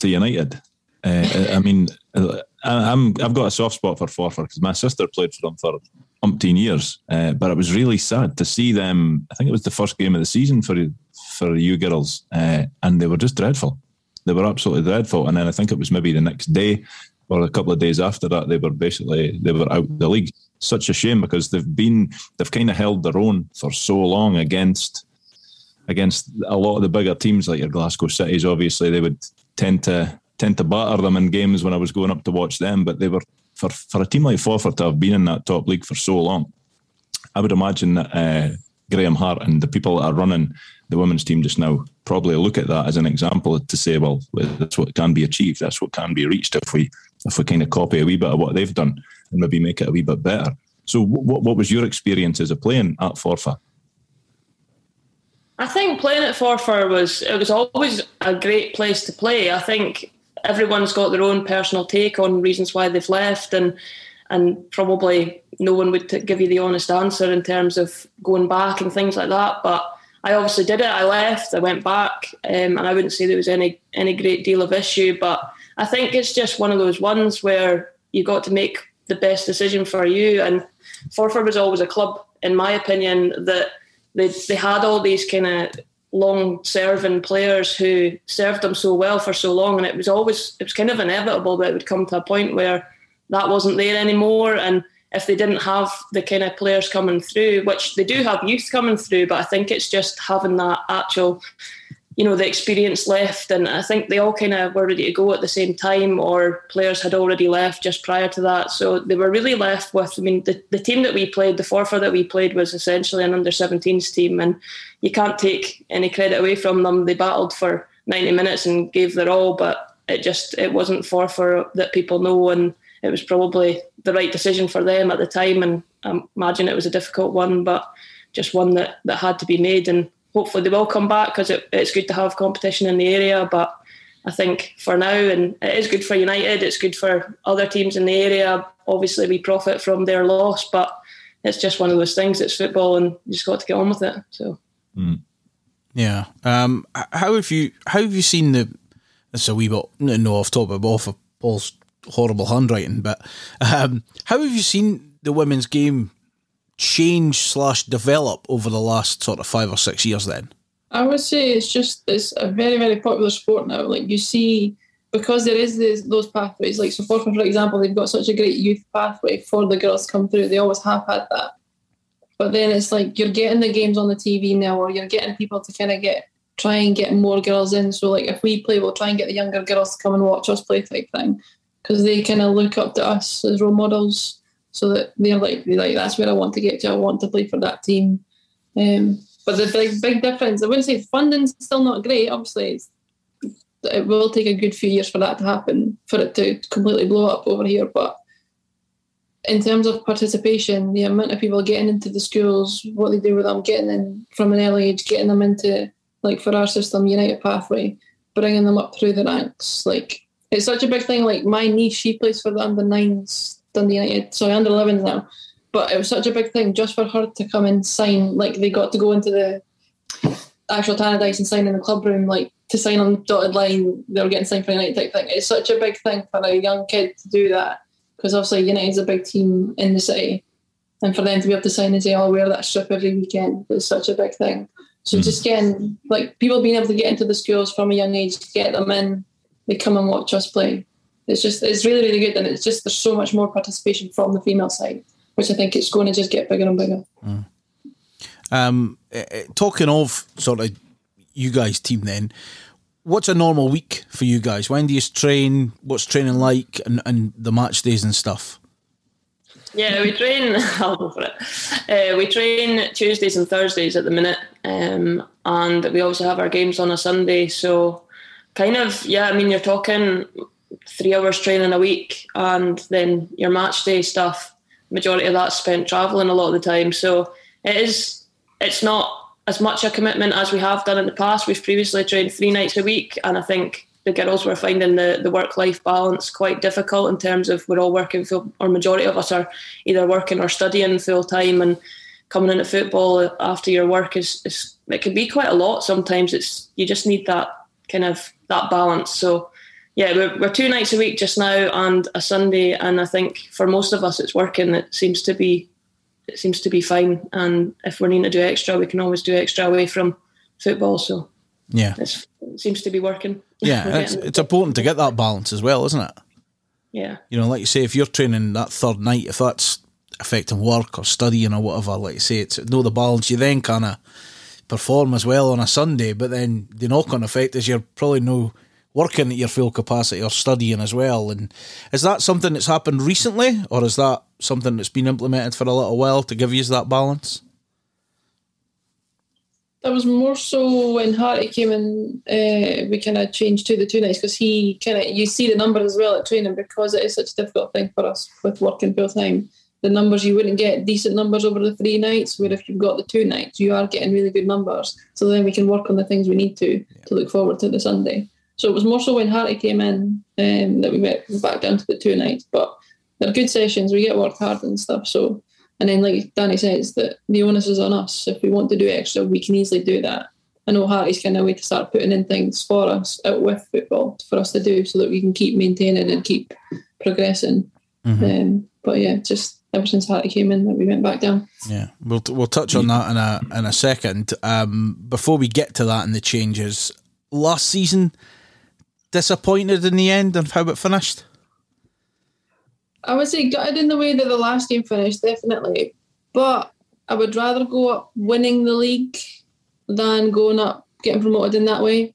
to United. Uh, I mean, I'm I've got a soft spot for Forfar because my sister played for them for umpteen years, uh, but it was really sad to see them. I think it was the first game of the season for for you girls, uh, and they were just dreadful. They were absolutely dreadful. And then I think it was maybe the next day or a couple of days after that, they were basically they were out of the league. Such a shame because they've been they've kind of held their own for so long against against a lot of the bigger teams like your Glasgow Cities. Obviously, they would tend to tend to batter them in games when I was going up to watch them. But they were for for a team like Forfar to have been in that top league for so long. I would imagine that uh, Graham Hart and the people that are running the women's team just now probably look at that as an example to say, well, that's what can be achieved. That's what can be reached if we if we kind of copy a wee bit of what they've done and maybe make it a wee bit better. So, what what was your experience as a playing at Forfar? I think playing at Forfar was it was always a great place to play. I think everyone's got their own personal take on reasons why they've left, and and probably no one would t- give you the honest answer in terms of going back and things like that. But I obviously did it. I left. I went back, um, and I wouldn't say there was any any great deal of issue. But I think it's just one of those ones where you got to make the best decision for you. And Forfar was always a club, in my opinion, that they they had all these kind of long serving players who served them so well for so long, and it was always it was kind of inevitable that it would come to a point where that wasn't there anymore, and if they didn't have the kind of players coming through, which they do have youth coming through, but I think it's just having that actual, you know, the experience left. And I think they all kind of were ready to go at the same time, or players had already left just prior to that. So they were really left with, I mean, the, the team that we played, the Forfar that we played was essentially an under 17s team. And you can't take any credit away from them. They battled for 90 minutes and gave their all, but it just, it wasn't Forfar that people know. And it was probably the right decision for them at the time. And I imagine it was a difficult one, but just one that, that had to be made. And hopefully they will come back because it, it's good to have competition in the area. But I think for now, and it is good for United, it's good for other teams in the area. Obviously, we profit from their loss, but it's just one of those things. It's football, and you just got to get on with it. So, mm. yeah. Um, how have you how have you seen the? It's a wee bit no off topic, but off of Paul's horrible handwriting, but um, how have you seen the women's game change slash develop over the last sort of five or six years? Then I would say it's just it's a very very popular sport now. Like you see, because there is this, those pathways. Like so, for for example, they've got such a great youth pathway for the girls to come through. They always have had that. But then it's like you're getting the games on the TV now, or you're getting people to kind of get try and get more girls in. So like if we play, we'll try and get the younger girls to come and watch us play type thing because they kind of look up to us as role models, so that they're like, they're like that's where I want to get to. I want to play for that team. Um, but the big big difference, I wouldn't say funding's still not great. Obviously, it will take a good few years for that to happen, for it to completely blow up over here. But in terms of participation, the amount of people getting into the schools, what they do with them, getting in from an early age, getting them into like for our system, United Pathway, bringing them up through the ranks, like it's such a big thing. Like my niece, she plays for the under nines Dundee United, sorry, under 11s now. But it was such a big thing just for her to come and sign. Like they got to go into the actual Tannadice and sign in the club room, like to sign on the dotted line. They were getting signed for United type thing. It's such a big thing for a young kid to do that because obviously United's a big team in the city, and for them to be able to sign and say, "I'll wear that strip every weekend," is such a big thing. So mm. just getting like people being able to get into the schools from a young age to get them in they come and watch us play. It's just it's really really good, and it's just there's so much more participation from the female side, which I think it's going to just get bigger and bigger. Mm. Um, eh, eh, talking of sort of you guys team, then what's a normal week for you guys? When do you train? What's training like, and, and the match days and stuff? Yeah, we train. [LAUGHS] I'll go for it. Uh, we train Tuesdays and Thursdays at the minute, um, and we also have our games on a Sunday. So, kind of, yeah. I mean, you're talking three hours training a week, and then your match day stuff. Majority of that's spent traveling a lot of the time. So it is. It's not as much a commitment as we have done in the past. We've previously trained three nights a week, and I think the girls were finding the, the work life balance quite difficult in terms of we're all working full, or majority of us are either working or studying full time, and coming into football after your work is, is it can be quite a lot. Sometimes it's you just need that kind of that balance. So yeah, we're, we're two nights a week just now and a Sunday, and I think for most of us it's working. It seems to be it seems to be fine. And if we're needing to do extra, we can always do extra away from football. So yeah, it seems to be working. Yeah, [LAUGHS] it's, it's important to get that balance as well, isn't it? Yeah. You know, like you say, if you're training that third night, if that's affecting work or studying or whatever, like you say, it's know the balance. You then kind of perform as well on a Sunday, but then the knock-on effect is you're probably no working at your full capacity or studying as well. And is that something that's happened recently, or is that something that's been implemented for a little while to give you that balance? That was more so when Harty came in. Uh, we kind of changed to the two nights because he kind of you see the numbers as well at training because it is such a difficult thing for us with working full time. The numbers you wouldn't get decent numbers over the three nights, where if you've got the two nights, you are getting really good numbers. So then we can work on the things we need to yeah. to look forward to the Sunday. So it was more so when Harty came in um, that we went back down to the two nights. But they're good sessions. We get worked hard and stuff. So and then like Danni says that the onus is on us. If we want to do extra, we can easily do that. I know Harty's kind of way to start putting in things for us out with football for us to do so that we can keep maintaining and keep progressing. Mm-hmm. Um, but yeah, just ever since Harty came in that we went back down. Yeah, we'll we'll touch on that in a in a second. Um, before we get to that and the changes, last season disappointed in the end of how it finished? I would say gutted in the way that the last game finished, definitely. But I would rather go up winning the league than going up getting promoted in that way.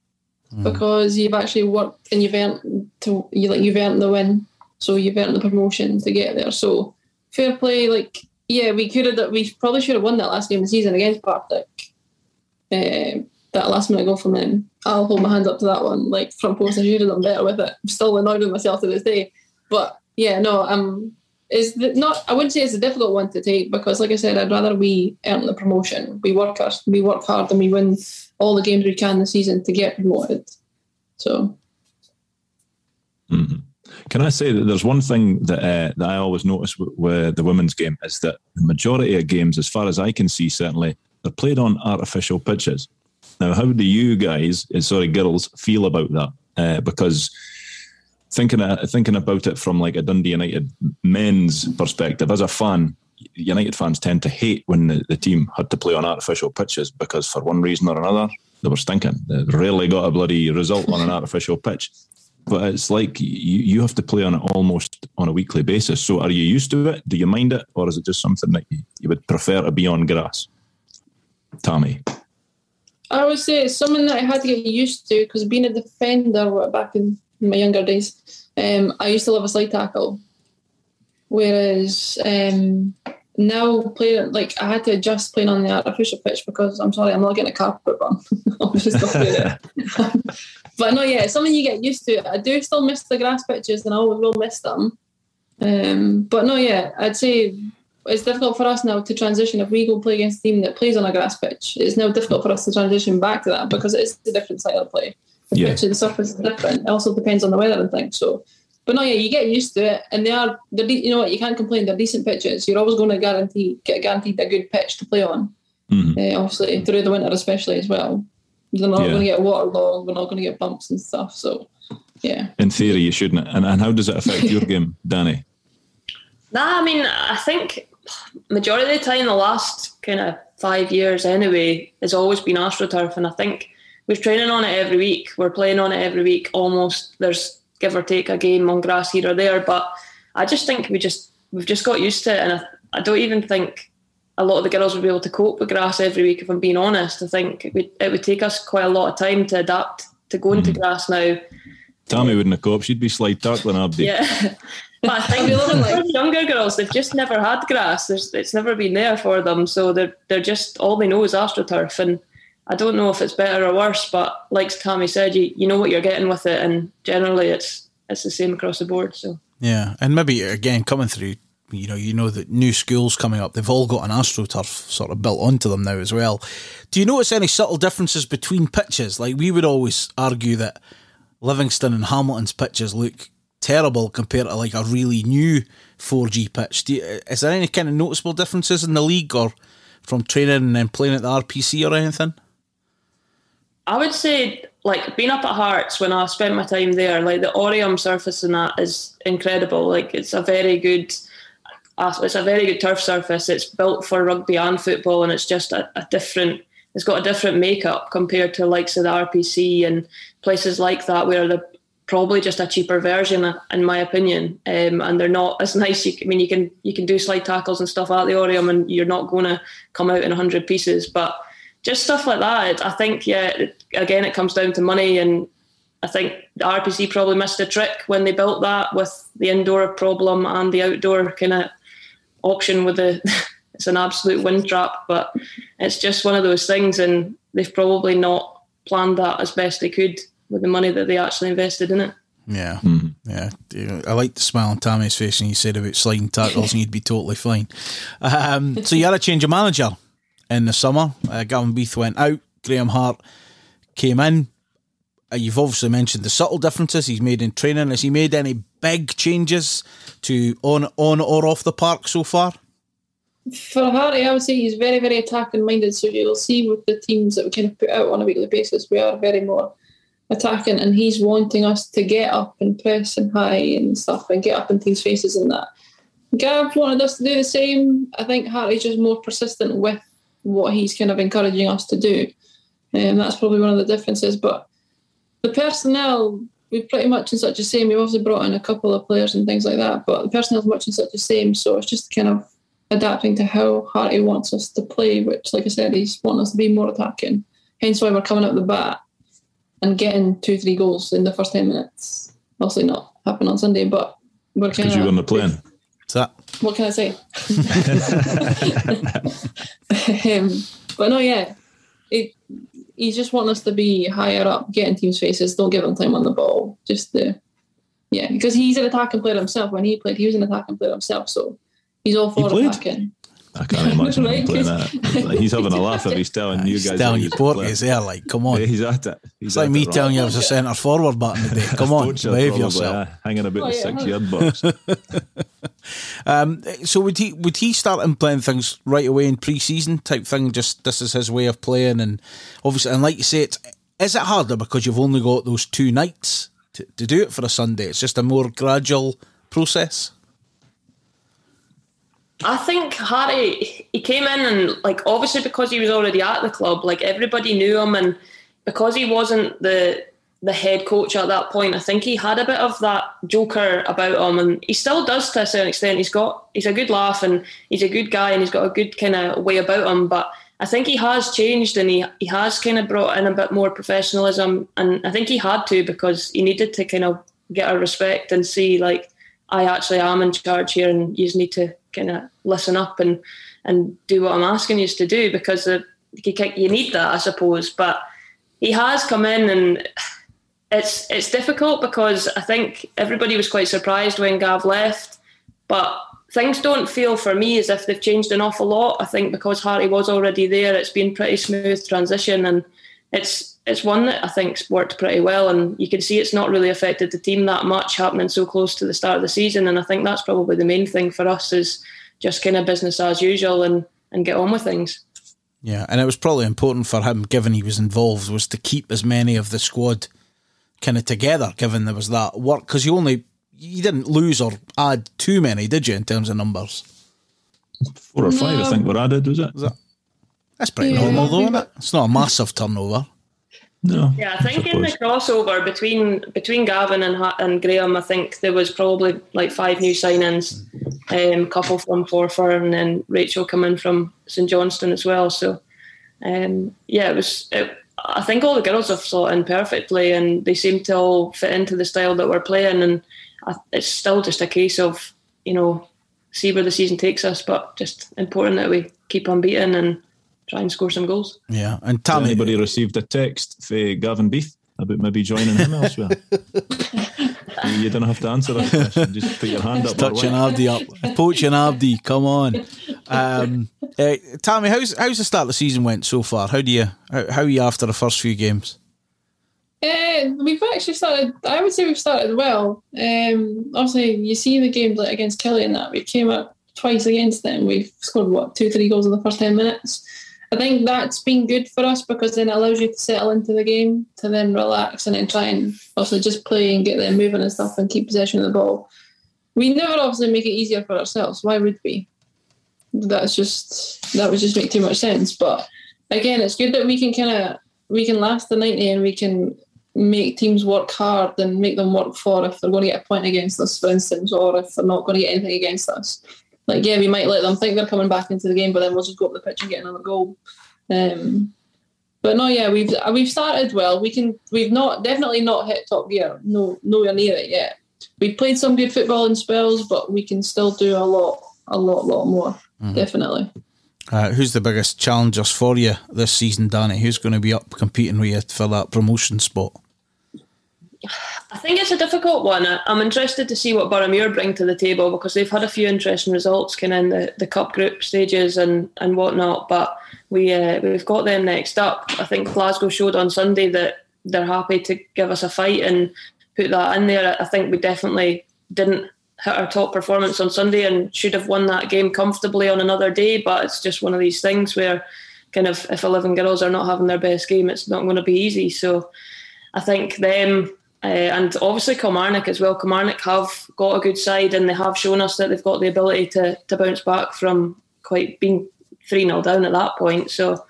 Mm. Because you've actually worked and you've earned to you like you've earned the win. So you've earned the promotion to get there. So fair play, like yeah, we could have we probably should have won that last game of the season against Partick. Uh, that last minute goal from him. I'll hold my hand up to that one. Like front post, I should have done better with it. I'm still annoyed with myself to this day. But yeah, no, um, is not. I wouldn't say it's a difficult one to take because, like I said, I'd rather we earn the promotion. We work hard, we work hard, and we win all the games we can this season to get promoted. So. Mm-hmm. Can I say that there's one thing that uh, that I always notice with, the women's game is that the majority of games, as far as I can see, certainly, they're played on artificial pitches. Now, how do you guys, uh, sorry, girls, feel about that? Uh, because thinking uh, thinking about it from like a Dundee United men's perspective, as a fan, United fans tend to hate when the, the, team had to play on artificial pitches because for one reason or another they were stinking. They rarely got a bloody result on an [LAUGHS] artificial pitch. But it's like you, you have to play on it almost on a weekly basis. So are you used to it? Do you mind it? Or is it just something that you, you would prefer to be on grass? Tommy. I would say it's something that I had to get used to because being a defender back in my younger days, um, I used to love a slide tackle. Whereas um, now playing like I had to adjust playing on the artificial pitch because I'm sorry, I'm not getting a carpet run. [LAUGHS] I'm just not doing it. [LAUGHS] but no, yeah, it's something you get used to. I do still miss the grass pitches, and I always will miss them. Um, but no, yeah, I'd say it's difficult for us now to transition. If we go play against a team that plays on a grass pitch, it's now difficult for us to transition back to that because it is a different style of play. The yeah. pitch and the surface is different. It also depends on the weather and things. So, but no, yeah, you get used to it, and they are. They're, you know what? You can't complain. They're decent pitches. You're always going to guarantee get guaranteed a good pitch to play on. Mm-hmm. Uh, obviously, through the winter, especially as well. They're not yeah. going to get waterlogged. We're not going to get bumps and stuff. So, yeah. In theory, you shouldn't. And and how does it affect your [LAUGHS] game, Danni? Nah, I mean, I think majority of the time, the last kind of five years anyway, has always been AstroTurf, and I think we're training on it every week. We're playing on it every week. Almost there's give or take a game on grass here or there, but I just think we just we've just got used to it, and I, I don't even think a lot of the girls would be able to cope with grass every week. If I'm being honest, I think it would, it would take us quite a lot of time to adapt to going to mm. grass now. Tammy wouldn't have coped. She'd be slide tackling Abdi. Yeah. [LAUGHS] But I think the younger girls, they've just never had grass. There's, it's never been there for them. So they're they're just all they know is astroturf. And I don't know if it's better or worse, but like Tammy said, you, you know what you're getting with it, and generally it's it's the same across the board. So Yeah, and maybe again coming through, you know, you know that new schools coming up, they've all got an astroturf sort of built onto them now as well. Do you notice any subtle differences between pitches? Like we would always argue that Livingston and Hamilton's pitches look terrible compared to like a really new 4G pitch. You, is there any kind of noticeable differences in the league or from training and then playing at the RPC or anything? I would say, like being up at Hearts when I spent my time there, like the Oriam surface and that is incredible. Like it's a very good, it's a very good turf surface. It's built for rugby and football, and it's just a, a different. It's got a different makeup compared to likes of the RPC and places like that, where they're probably just a cheaper version, in my opinion. Um, and they're not as nice. You, I mean, you can you can do slide tackles and stuff at the Oriam, and you're not going to come out in hundred pieces, but just stuff like that. I think, yeah, it, again, it comes down to money. And I think the RPC probably missed a trick when they built that with the indoor problem and the outdoor kind of option with the. [LAUGHS] it's an absolute wind trap, but it's just one of those things. And they've probably not planned that as best they could with the money that they actually invested in it. Yeah, yeah. I like the smile on Tammy's face when you said about sliding tackles and you'd be totally fine. Um, so you had a change of manager in the summer. Uh, Gavin Beith went out. Graham Hart came in. Uh, you've obviously mentioned the subtle differences he's made in training. Has he made any big changes to on on or off the park so far? For Harty, I would say he's very, very attacking minded. So you'll see with the teams that we kind of put out on a weekly basis, we are very more attacking, and he's wanting us to get up and press and high and stuff, and get up in teams' faces and that. Gav wanted us to do the same. I think Harty's just more persistent with what he's kind of encouraging us to do. And um, that's probably one of the differences. But the personnel, we're pretty much in such the same. We've obviously brought in a couple of players and things like that, but the personnel's much in such the same. So it's just kind of adapting to how Harty wants us to play, which, like I said, he's wanting us to be more attacking. Hence why we're coming up the bat and getting two, three goals in the first 10 minutes. Obviously not happen on Sunday, but we're kind of. Because you were on the plane. that? What can I say? [LAUGHS] [LAUGHS] um, but no, yeah, it, he's just wanting us to be higher up, getting teams' faces. Don't give him time on the ball. Just the yeah, because he's an attacking player himself. When he played, he was an attacking player himself, so he's all for attacking. I can't imagine [LAUGHS] him playing that. Like, he's having a laugh if he's telling you He's guys. telling how you he's Porky's playing. there, like, come on. Yeah, [LAUGHS] he's at it. He's It's like me it, telling you I was a centre forward back in the day. Come on, Poacher, behave probably, yourself. uh, hanging about Oh, the yeah. six yard box. [LAUGHS] Um, so would he would he start implementing things right away in pre-season type thing? Just this is his way of playing, and obviously, and like you say, it's is it harder because you've only got those two nights to, to do it for a Sunday? It's just a more gradual process. I think Harty he came in and like obviously because he was already at the club, like everybody knew him, and because he wasn't the the head coach at that point, I think he had a bit of that joker about him, and he still does to a certain extent. He's got he's a good laugh and he's a good guy and he's got a good kind of way about him, but. I think he has changed and he, he has kind of brought in a bit more professionalism and I think he had to because he needed to kind of get our respect and see like I actually am in charge here and you just need to kind of listen up and and do what I'm asking you to do because you, you need that I suppose. But he has come in and it's it's difficult because I think everybody was quite surprised when Gav left. But things don't feel for me as if they've changed an awful lot. I think because Harty was already there it's been pretty smooth transition and it's it's one that I think's worked pretty well, and you can see it's not really affected the team that much happening so close to the start of the season. And I think that's probably the main thing for us is just kind of business as usual and and get on with things. Yeah, and it was probably important for him, given he was involved, was to keep as many of the squad kind of together, given there was that work. Because you only you didn't lose or add too many, did you, in terms of numbers? Four or five, I think, were added, was it? Was that? That's pretty Yeah. normal, though, isn't it? It's not a massive turnover. No. Yeah, I think in the crossover between between Gavin and and Graham, I think there was probably like five new signings, um, couple from Forfar, and then Rachel coming from St Johnstone as well. So, um, yeah, it was. It, I think all the girls have slot in perfectly, and they seem to all fit into the style that we're playing. And I, it's still just a case of you know see where the season takes us, but just important that we keep on beating and try and score some goals. Yeah, and Has Tammy, anybody received a text for Gavin Beith about maybe joining him elsewhere? [LAUGHS] you don't have to answer that question. Just put your hand up. or touching what. Abdi up, poaching Abdi. Come on, um, uh, Tammy. How's how's the start of the season went so far? How do you how, how are you after the first few games? Uh, we've actually started. I would say we've started well. Um, obviously, you see the game like against Kelly and that we came up twice against them. We've scored what two, three goals in the first ten minutes. I think that's been good for us because then it allows you to settle into the game, to then relax and then try and also just play and get them moving and stuff and keep possession of the ball. We never obviously make it easier for ourselves. Why would we? That's just that would just make too much sense. But again, it's good that we can kind of we can last the ninety and we can make teams work hard and make them work for if they're going to get a point against us, for instance, or if they're not going to get anything against us. Like, yeah, we might let them think they're coming back into the game, but then we'll just go up the pitch and get another goal. Um, but no, yeah, we've we've started well. We can we've not definitely not hit top gear. No, nowhere near it yet. We've played some good football in spells, but we can still do a lot, a lot, lot more. Definitely. Uh, who's the biggest challengers for you this season, Danni? Who's going to be up competing with you for that promotion spot? I think it's a difficult one. I- I'm interested to see what Boroughmuir bring to the table because they've had a few interesting results kind of in the, the cup group stages and, and whatnot. But we uh, we've got them next up. I think Glasgow showed on Sunday that they're happy to give us a fight and put that in there. I think we definitely didn't hit our top performance on Sunday and should have won that game comfortably on another day. But it's just one of these things where kind of if 11 girls are not having their best game, it's not going to be easy. So I think them uh, and obviously Kilmarnock as well. Kilmarnock have got a good side and they have shown us that they've got the ability to, to bounce back from quite being 3 0 down at that point. So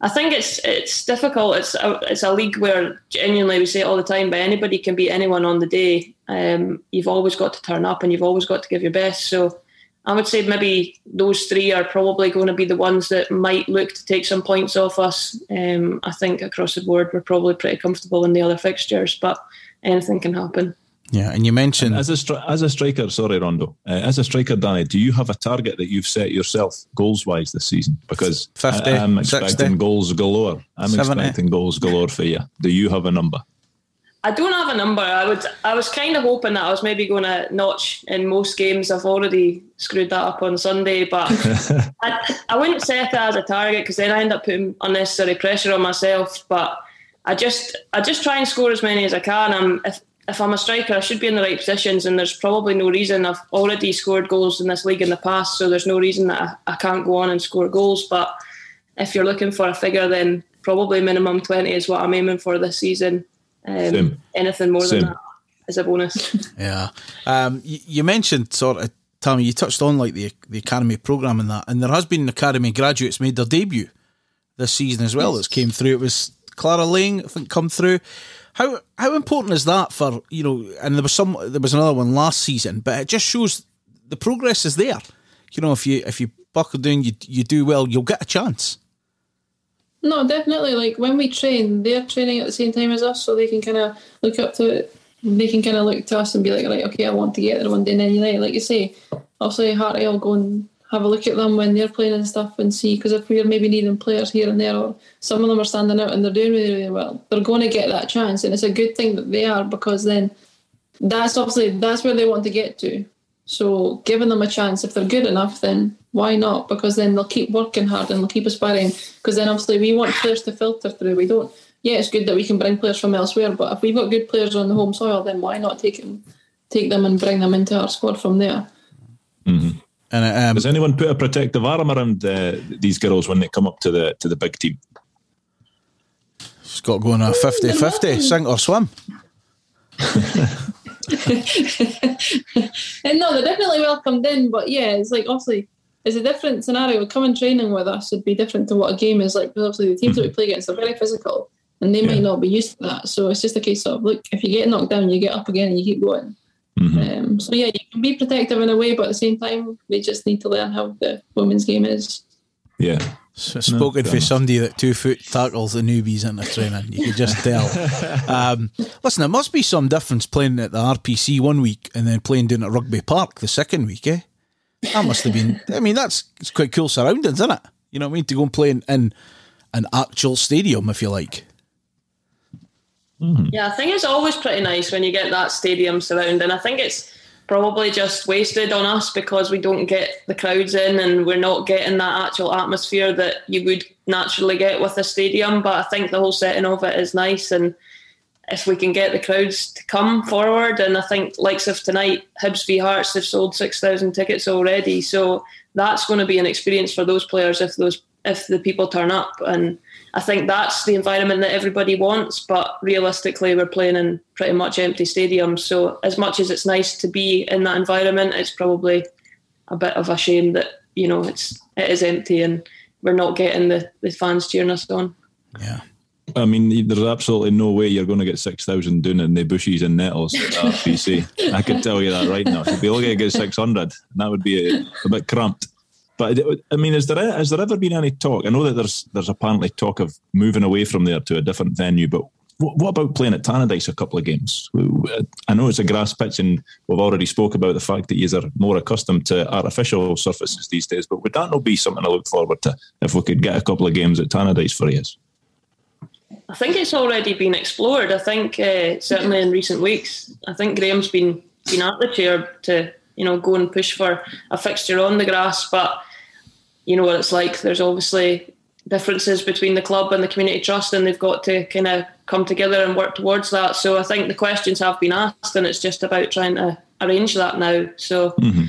I think it's it's difficult. It's a, it's a league where genuinely we say it all the time, but anybody can beat anyone on the day. Um, you've always got to turn up and you've always got to give your best. So I would say maybe those three are probably going to be the ones that might look to take some points off us. Um, I think across the board we're probably pretty comfortable in the other fixtures, but anything can happen. Yeah, and you mentioned As a stri- as a striker, sorry, Rondo. Uh, as a striker, Danni, do you have a target that you've set yourself goals wise this season? Because 50, I, am expecting 60, goals galore. I'm 70. expecting goals galore for you. Do you have a number? I don't have a number. I would. I was kind of hoping that I was maybe going to notch in most games. I've already screwed that up on Sunday, but [LAUGHS] I, I wouldn't set that as a target because then I end up putting unnecessary pressure on myself. But I just, I just try and score as many as I can. I'm, if if I'm a striker, I should be in the right positions, and there's probably no reason. I've already scored goals in this league in the past, so there's no reason that I, I can't go on and score goals. But if you're looking for a figure, then probably minimum 20 is what I'm aiming for this season. Um, Same. anything more Same. than that is a bonus. [LAUGHS] Yeah. Um, you, you mentioned sort of Tommy. You touched on like the the academy program and that, and there has been academy graduates made their debut this season as well. That's came through. It was Clara Lane, I think, come through. How how important is that for you know? And there was some, there was another one last season, but it just shows the progress is there. You know, if you if you buckle down, you you do well, you'll get a chance. No, definitely. Like when we train, they're training at the same time as us, so they can kind of look up to it. They can kind of look to us and be like, right, okay, I want to get there one day. And then, know, like you say, obviously, Harty will go and have a look at them when they're playing and stuff and see. Because if we're maybe needing players here and there, or some of them are standing out and they're doing really, really well, they're going to get that chance. And it's a good thing that they are because then that's obviously that's where they want to get to. So giving them a chance, if they're good enough, then why not? Because then they'll keep working hard and they'll keep aspiring. Because then obviously we want players to filter through. We don't. Yeah, it's good that we can bring players from elsewhere, but if we've got good players on the home soil, then why not take them, take them and bring them into our squad from there? Mm-hmm. And um, Does anyone put a protective arm around uh, these girls when they come up to the to the big team? it's got going a 50-50, sink or swim. [LAUGHS] And no, they're definitely welcomed in, but yeah, it's like obviously it's a different scenario. Coming training with us would be different to what a game is like. Because obviously the teams that we play against are very physical, and they Yeah. might not be used to that. So it's just a case of look, if you get knocked down, you get up again and you keep going. Um, so yeah, you can be protective in a way, but at the same time, we just need to learn how the women's game is. Yeah. S- Spoken fair for enough. somebody that two foot tackles the newbies into training. You could just [LAUGHS] tell. um, listen, there must be some difference playing at the RPC one week and then playing down at Rugby Park the second week, eh? That must have been. I mean, that's it's quite cool surroundings, isn't it? You know what I mean? To go and play in, in an actual stadium, if you like. Mm. Yeah, I think it's always pretty nice when you get that stadium surrounding. I think it's probably just wasted on us because we don't get the crowds in and we're not getting that actual atmosphere that you would naturally get with a stadium. But I think the whole setting of it is nice and if we can get the crowds to come forward and I think likes of tonight, Hibs v Hearts have sold six thousand tickets already. So that's going to be an experience for those players if those if the people turn up and I think that's the environment that everybody wants, but realistically, we're playing in pretty much empty stadiums. So, as much as it's nice to be in that environment, it's probably a bit of a shame that you know it's it is empty and we're not getting the, the fans cheering us on. Yeah. I mean, there's absolutely no way you're going to get 6,000 doing it in the bushes and nettles at the RPC. I could tell you that right now. You'd be lucky to get 600, and that would be a, a bit cramped. But I mean, is there has there ever been any talk? I know that there's there's apparently talk of moving away from there to a different venue, but what, what about playing at Tannadice a couple of games? I know it's a grass pitch, and we've already spoke about the fact that you are more accustomed to artificial surfaces these days. But would that not be something to look forward to if we could get a couple of games at Tannadice for you? I think it's already been explored. I think uh, certainly in recent weeks, I think Graham's been been at the chair to you know go and push for a fixture on the grass, but you know what it's like. There's obviously differences between the club and the community trust, and they've got to kind of come together and work towards that. So I think the questions have been asked, and it's just about trying to arrange that now. So mm-hmm.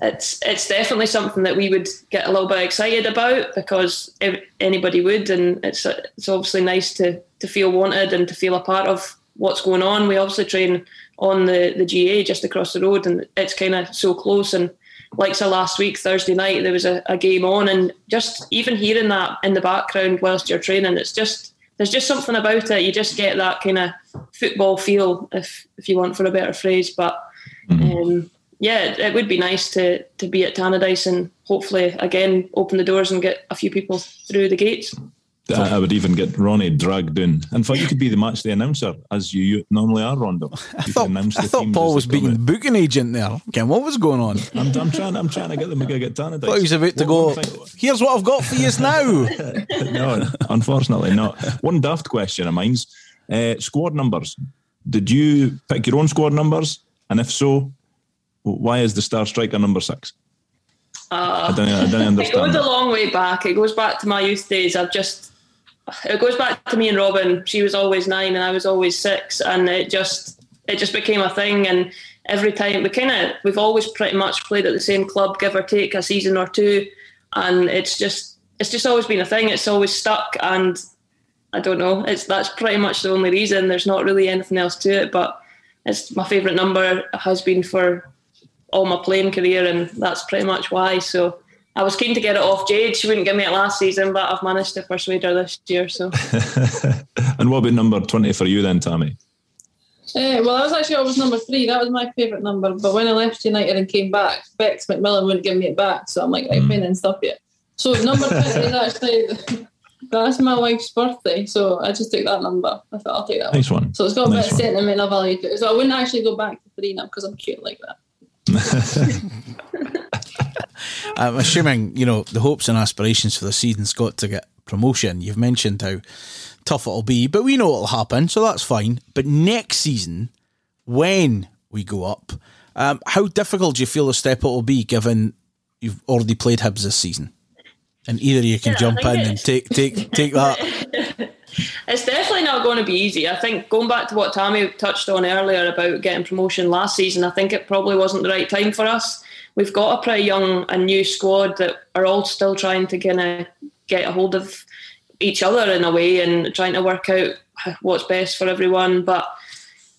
it's it's definitely something that we would get a little bit excited about because anybody would, and it's it's obviously nice to to feel wanted and to feel a part of what's going on. We obviously train on the the GA just across the road, and it's kind of so close. And like so last week Thursday night, there was a, a game on, and just even hearing that in the background whilst you're training, it's just there's just something about it. You just get that kind of football feel, if if you want for a better phrase, but. Um, yeah, it would be nice to to be at Tannadice and hopefully again open the doors and get a few people through the gates. I I would even get Ronnie dragged in. In fact, you could be the match day announcer as you normally are, Rondo. [LAUGHS] You I could thought, announce I thought Paul was they come beating the booking agent there. Again, what was going on? I I'm, I'm trying. I'm trying to get them to get Tannadice. [LAUGHS] thought he was about to One- go. Here's what I've got for you now. [LAUGHS] no, unfortunately not. One daft question of mine's uh, squad numbers. Did you pick your own squad numbers? And if so, why is the star striker number six? I don't. I don't It understand. goes a long way back. It goes back to my youth days. I've just it goes back to me and Robin. She was always nine and I was always six, and it just it just became a thing. And every time we kind of we've always pretty much played at the same club, give or take a season or two, and it's just it's just always been a thing. It's always stuck, and I don't know. It's that's pretty much the only reason. There's not really anything else to it, but it's my favourite number has been for all my playing career, and that's pretty much why. So I was keen to get it off Jade. She wouldn't give me it last season, but I've managed to persuade her this year. So [LAUGHS] and what about number twenty for you then, Tammy? Uh, well, I was actually always number three. That was my favourite number. But when I left United and came back, Bex McMillan wouldn't give me it back. So I'm like, right, fine, then stop it. So number 20 is [LAUGHS] actually, that's my wife's birthday. So I just took that number. I thought I'll take that Nice one. one. So it's got a Nice bit of sentimental value to it. So I wouldn't actually go back to three now because I'm cute like that. [LAUGHS] I'm assuming you know the hopes and aspirations for the season's got to get promotion. You've mentioned how tough it'll be, but we know it'll happen, so that's fine. But next season, when we go up, um, how difficult do you feel the step it will be, given you've already played Hibs this season, and either you can Yeah, jump in and take take take that. [LAUGHS] it's definitely not going to be easy. I think going back to what Tammy touched on earlier about getting promotion last season, I think it probably wasn't the right time for us. We've got a pretty young and new squad that are all still trying to kind of get a hold of each other in a way and trying to work out what's best for everyone. But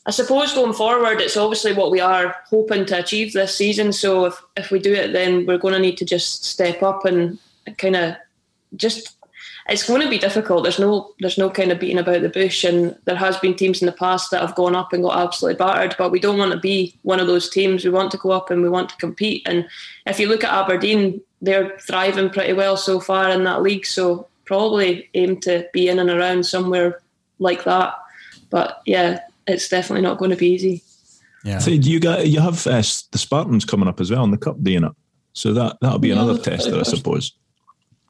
I suppose going forward, it's obviously what we are hoping to achieve this season. So if, if we do it, then we're going to need to just step up and kind of just. It's going to be difficult. There's no, there's no kind of beating about the bush, and there has been teams in the past that have gone up and got absolutely battered. But we don't want to be one of those teams. We want to go up and we want to compete. And if you look at Aberdeen, they're thriving pretty well so far in that league. So probably aim to be in and around somewhere like that. But yeah, it's definitely not going to be easy. Yeah. So you got you have uh, the Spartans coming up as well in the cup, do you not? So that that'll be Yeah, another that's tester, I very suppose.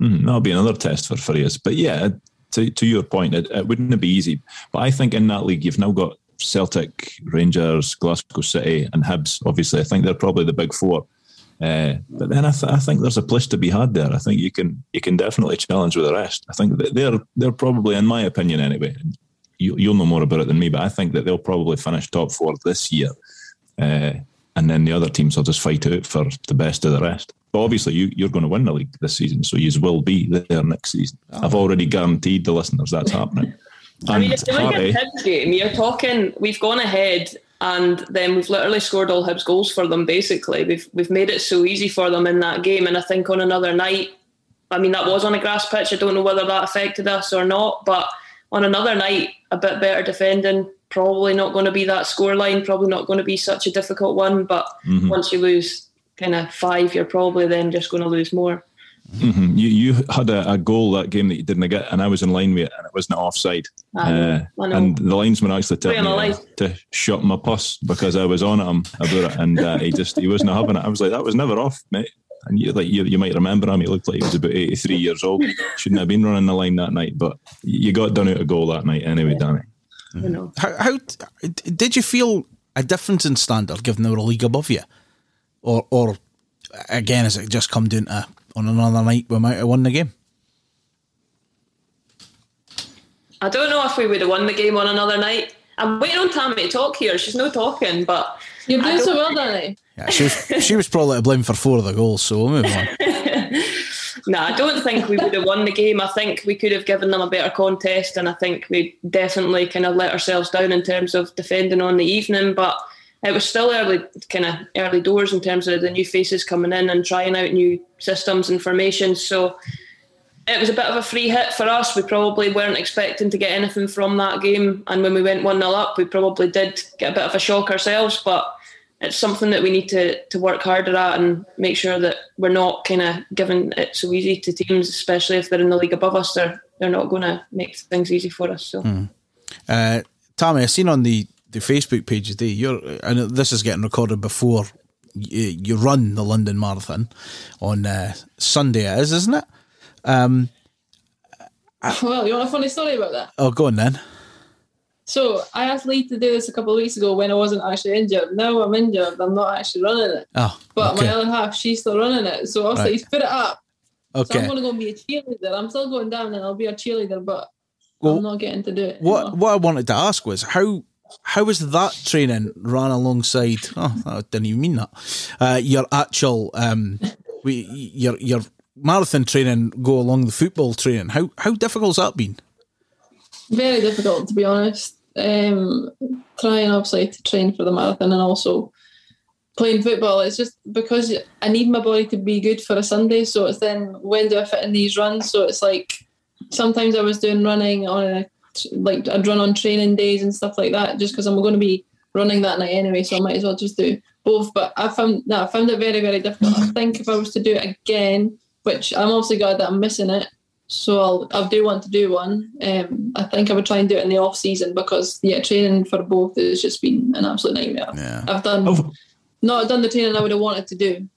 Mhm, that'll be another test for you. But yeah, to to your point, it, it wouldn't be easy. But I think in that league, you've now got Celtic, Rangers, Glasgow City, and Hibs. Obviously, I think they're probably the big four. Uh, but then I, th- I think there's a place to be had there. I think you can you can definitely challenge with the rest. I think they're they're probably, in my opinion, anyway. You, you'll know more about it than me, but I think that they'll probably finish top four this year, uh, and then the other teams will just fight out for the best of the rest. But obviously, you, you're going to win the league this season, so you will be there next season. Oh. I've already guaranteed the listeners that's happening. [LAUGHS] I mean, it's if you look Harry- at Hibs game, you're talking. We've gone ahead, and then we've literally scored all Hibs goals for them. Basically, we've we've made it so easy for them in that game. And I think on another night, I mean, that was on a grass pitch. I don't know whether that affected us or not, but on another night, a bit better defending. Probably not going to be that scoreline. Probably not going to be such a difficult one. But Mhm. once you lose kind of five, you're probably then just going to lose more. Mhm. You you had a, a goal that game that you didn't get, and I was in line with it, and it wasn't offside. Uh, and the linesman actually told me uh, to shut my puss because I was on at him about it, and uh, he just he wasn't having it. I was like, that was never off, mate. And you like you, you might remember him. He looked like he was about eighty three years old. Shouldn't have been running the line that night, but you got done out a goal that night anyway, Danni. You mm. know. How, how did you feel a difference in standard given they were a league above you, or or again has it just come down to on another night we might have won the game? I don't know if we would have won the game on another night. I'm waiting on Tammy to talk here. She's no talking, but You're doing so well, Danni. Yeah, she was she was probably to blame for four of the goals. So we'll move on. [LAUGHS] no, I don't think we would have won the game. I think we could have given them a better contest, and I think we definitely kind of let ourselves down in terms of defending on the evening. But it was still early, kind of early doors in terms of the new faces coming in and trying out new systems and formations. So it was a bit of a free hit for us. We probably weren't expecting to get anything from that game, and when we went one 0 up, we probably did get a bit of a shock ourselves. But it's something that we need to to work harder at and make sure that we're not kind of giving it so easy to teams, especially if they're in the league above us. They're they're not going to make things easy for us. So Uh, Tammy, I seen on the, the Facebook page today. You're, and this is getting recorded before you, you run the London Marathon on uh, Sunday. It is, isn't it? Um, Well, you want a funny story about that? oh, go on then. So I asked Lee to do this a couple of weeks ago when I wasn't actually injured. Now I'm injured. I'm not actually running it. Oh, But okay. my other half, she's still running it. So I was Right. like, he's put it up. Okay. So. I'm going to go and be a cheerleader. I'm still going down and I'll be a cheerleader, but Well, I'm not getting to do it. What anymore. what I wanted to ask was how how was that training ran alongside? Oh, I didn't even mean that. Uh, your actual um, we your your marathon training go along the football training. How how difficult's that been? Very difficult, to be honest. Um, trying obviously to train for the marathon and also playing football. It's just because I need my body to be good for a Sunday. So it's then when do I fit in these runs? So it's like sometimes I was doing running on a like I'd run on training days and stuff like that, just because I'm going to be running that night anyway. So I might as well just do both. But I found no, I found it very very difficult. I think if I was to do it again, which I'm obviously glad that I'm missing it. So I'll, I do want to do one. Um, I think I would try and do it in the off season because yeah, training for both has just been an absolute nightmare. Yeah. I've done How, not done the training I would have wanted to do.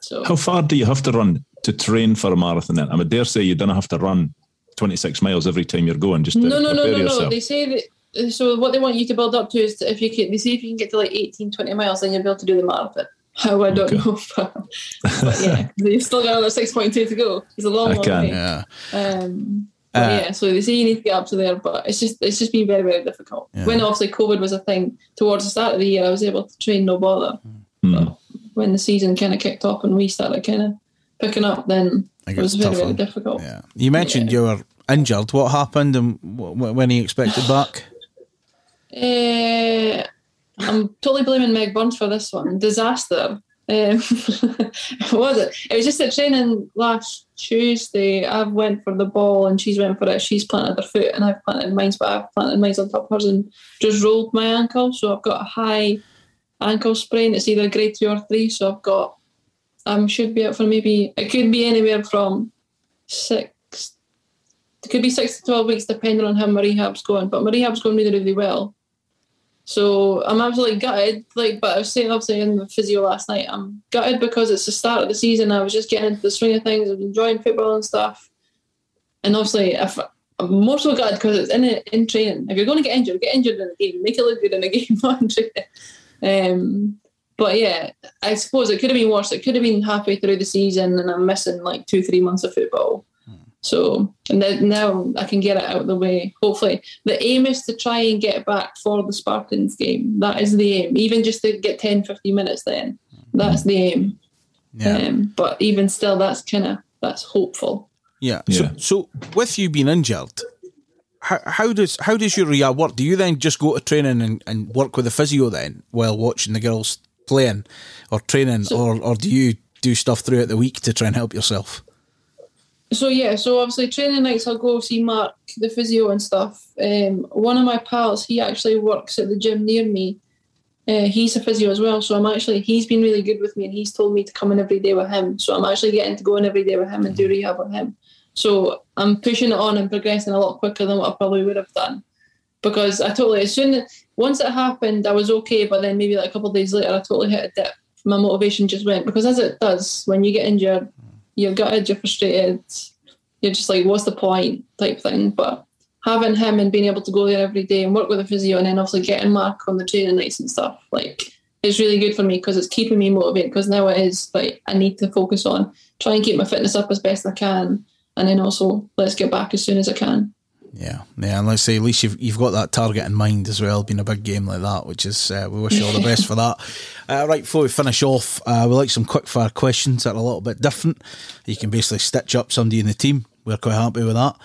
So how far do you have to run to train for a marathon? Then I would dare say you don't have to run twenty six miles every time you're going. Just to no, no, no, prepare no, no. They say that. So what they want you to build up to is to, if you can, they say if you can get to like 18, 20 miles, then you'll be able to do the marathon. How I don't Okay. know, but, but yeah, you've still got another six point two to go. It's a long, I long can. way. Yeah. Um, Uh, yeah, so they say you need to get up to there, but it's just it's just been very very difficult. Yeah. When obviously COVID was a thing towards the start of the year, I was able to train no bother. But when the season kind of kicked off and we started kind of picking up, then I it was it's very tough very difficult. Yeah. You mentioned you were injured. What happened and wh- wh- when are you expected back? [LAUGHS] Uh, I'm totally blaming Meg Burns for this one. Disaster. Um, [LAUGHS] was it? It was just at training last Tuesday. I went for the ball and she's went for it. She's planted her foot and I've planted mine, but I've planted mine on top of hers and just rolled my ankle. So I've got a high ankle sprain. It's either grade two or three. So I've got I should be out for maybe it could be anywhere from six. It could be six to twelve weeks, depending on how my rehab's going. But my rehab's going really, really well. So I'm absolutely gutted. Like, but I was saying obviously in the physio last night, I'm gutted because it's the start of the season. I was just getting into the swing of things. I enjoying football and stuff. And obviously, if I'm more so gutted because it's in in training. If you're going to get injured, get injured in a game. Make it look good in a [LAUGHS] game, not in training. Um, but yeah, I suppose it could have been worse. It could have been halfway through the season, and I'm missing like two, three months of football. So and then now I can get it out of the way. Hopefully, the aim is to try and get back for the Spartans game. That is the aim. Even just to get 10, 15 minutes. Then that's the aim. Yeah. Um, but even still, that's kind of that's hopeful. Yeah. Yeah. So, so with you being injured, how, how does how does your rehab work? Do you then just go to training and, and work with the physio then while watching the girls playing or training, or or do you do stuff throughout the week to try and help yourself? So yeah, so obviously training nights I'll go see Mark, the physio and stuff. Um, one of my pals, he actually works at the gym near me. Uh, he's a physio as well, so I'm actually he's been really good with me, and he's told me to come in every day with him. So I'm actually getting to go in every day with him and do rehab with him. So I'm pushing it on and progressing a lot quicker than what I probably would have done, because I totally as soon once it happened, I was okay, but then maybe like a couple of days later, I totally hit a dip. My motivation just went because as it does when you get injured, you're gutted, you're frustrated, you're just like, what's the point type thing. But having him and being able to go there every day and work with a physio and then obviously getting Mark on the training nights and stuff, like it's really good for me because it's keeping me motivated because now it is like I need to focus on try and keep my fitness up as best I can and then also let's get back as soon as I can. Yeah, yeah, and let's say at least you've you've got that target in mind as well, being a big game like that, which is uh, we wish you all the best for that. [LAUGHS] Uh, right, before we finish off, uh, we like some quick fire questions that are a little bit different. You can basically stitch up somebody in the team. We're quite happy with that.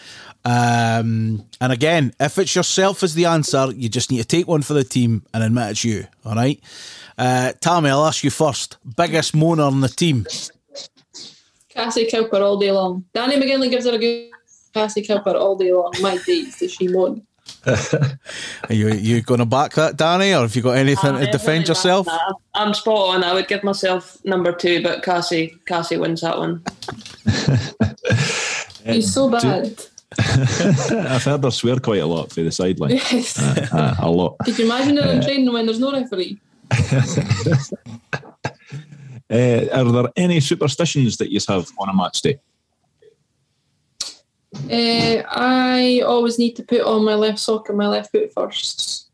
Um, and again, if it's yourself as the answer, you just need to take one for the team and admit it's you. All right, uh, Tammy, I'll ask you first. Biggest moaner on the team. Cassie Cowper all day long. Danni McGinley gives her a good Cassie Cowper all day long. My days does she won. Are [LAUGHS] you you going to back that, Danni, or have you got anything to defend yourself? Nah, I'm spot on. I would give myself number two, but Cassie Cassie wins that one. [LAUGHS] He's so bad. [LAUGHS] I've heard her swear quite a lot for the sideline. Yes. Uh, a lot. Could you imagine her in training when there's no referee? Uh, are there any superstitions that you have on a match day? Uh, I always need to put on my left sock and my left foot first.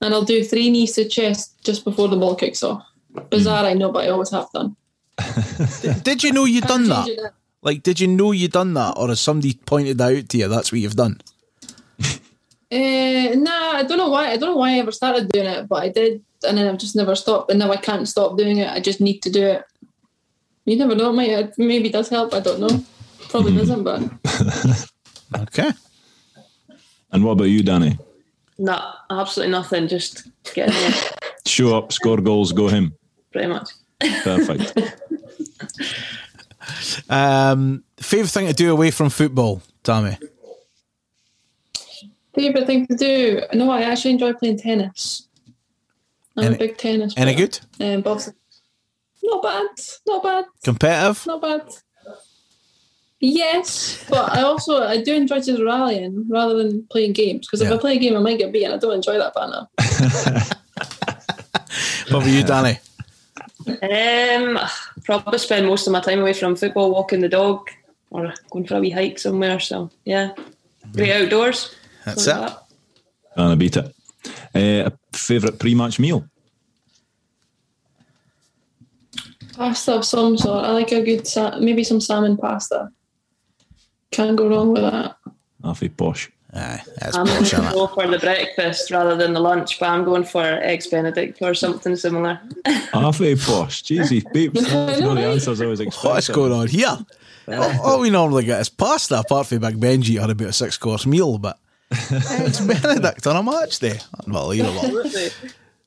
And I'll do three knees to chest just before the ball kicks off. Bizarre, I know, but I always have done. [LAUGHS] Did you know you done that? Like, did you know you'd done that, or has somebody pointed out to you? That's what you've done. [LAUGHS] Uh, nah, I don't know why. I don't know why I ever started doing it, but I did, and then I've just never stopped. And now I can't stop doing it. I just need to do it. You never know. It might it maybe does help. I don't know. Probably doesn't, but [LAUGHS] Okay. And what about you, Danni? No, absolutely nothing. Just get in there, [LAUGHS] Show up, score goals, go him. pretty much. Perfect. [LAUGHS] Um, favorite thing to do away from football, Tammy? favorite thing to do. No, I actually enjoy playing tennis. I'm Any- a big tennis. Any player. good? Um, but not bad. Not bad. Competitive? Not bad. Yes, but I also I do enjoy just rallying rather than playing games because if Yeah. I play a game I might get beat and I don't enjoy that banner. [LAUGHS] What about you, Danni? Um, probably spend most of my time away from football, walking the dog, or going for a wee hike somewhere. So yeah, great outdoors. That's it. like that. And I beat it. Uh, a favourite pre-match meal? Pasta of some sort. I like a good sa- maybe some salmon pasta. Can't go wrong with that. Halfway posh. Aye, that's I'm bullshit. going to go for the breakfast rather than the lunch, but I'm going for eggs Benedict or something similar. [LAUGHS] Halfway posh. Jeez, peeps. That's not the right? answers I was expecting. What's going on here? all, all we normally get is pasta, apart from Big Benji had about a six course meal, but [LAUGHS] it's Benedict on a match day. Unbelievable.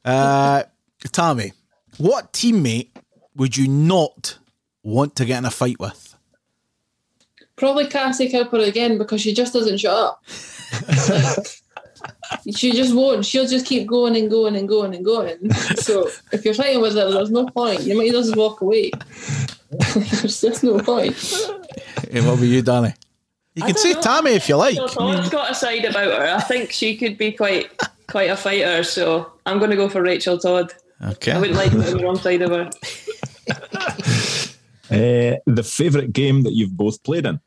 Uh, Tammy, what teammate would you not want to get in a fight with? Probably Cassie Cowper again because she just doesn't shut up. like, [LAUGHS] she just won't. She'll just keep going and going and going and going. So if you're fighting with her, there's no point. You might as just walk away. [LAUGHS] there's just no point. Hey, what about you, Danni? You can don't say know. Tammy if you like. Rachel Todd's got a side about her. I think she could be quite quite a fighter. So I'm going to go for Rachel Todd. Okay. I wouldn't like to be on the wrong side of her. [LAUGHS] Uh, the favourite game that you've both played in?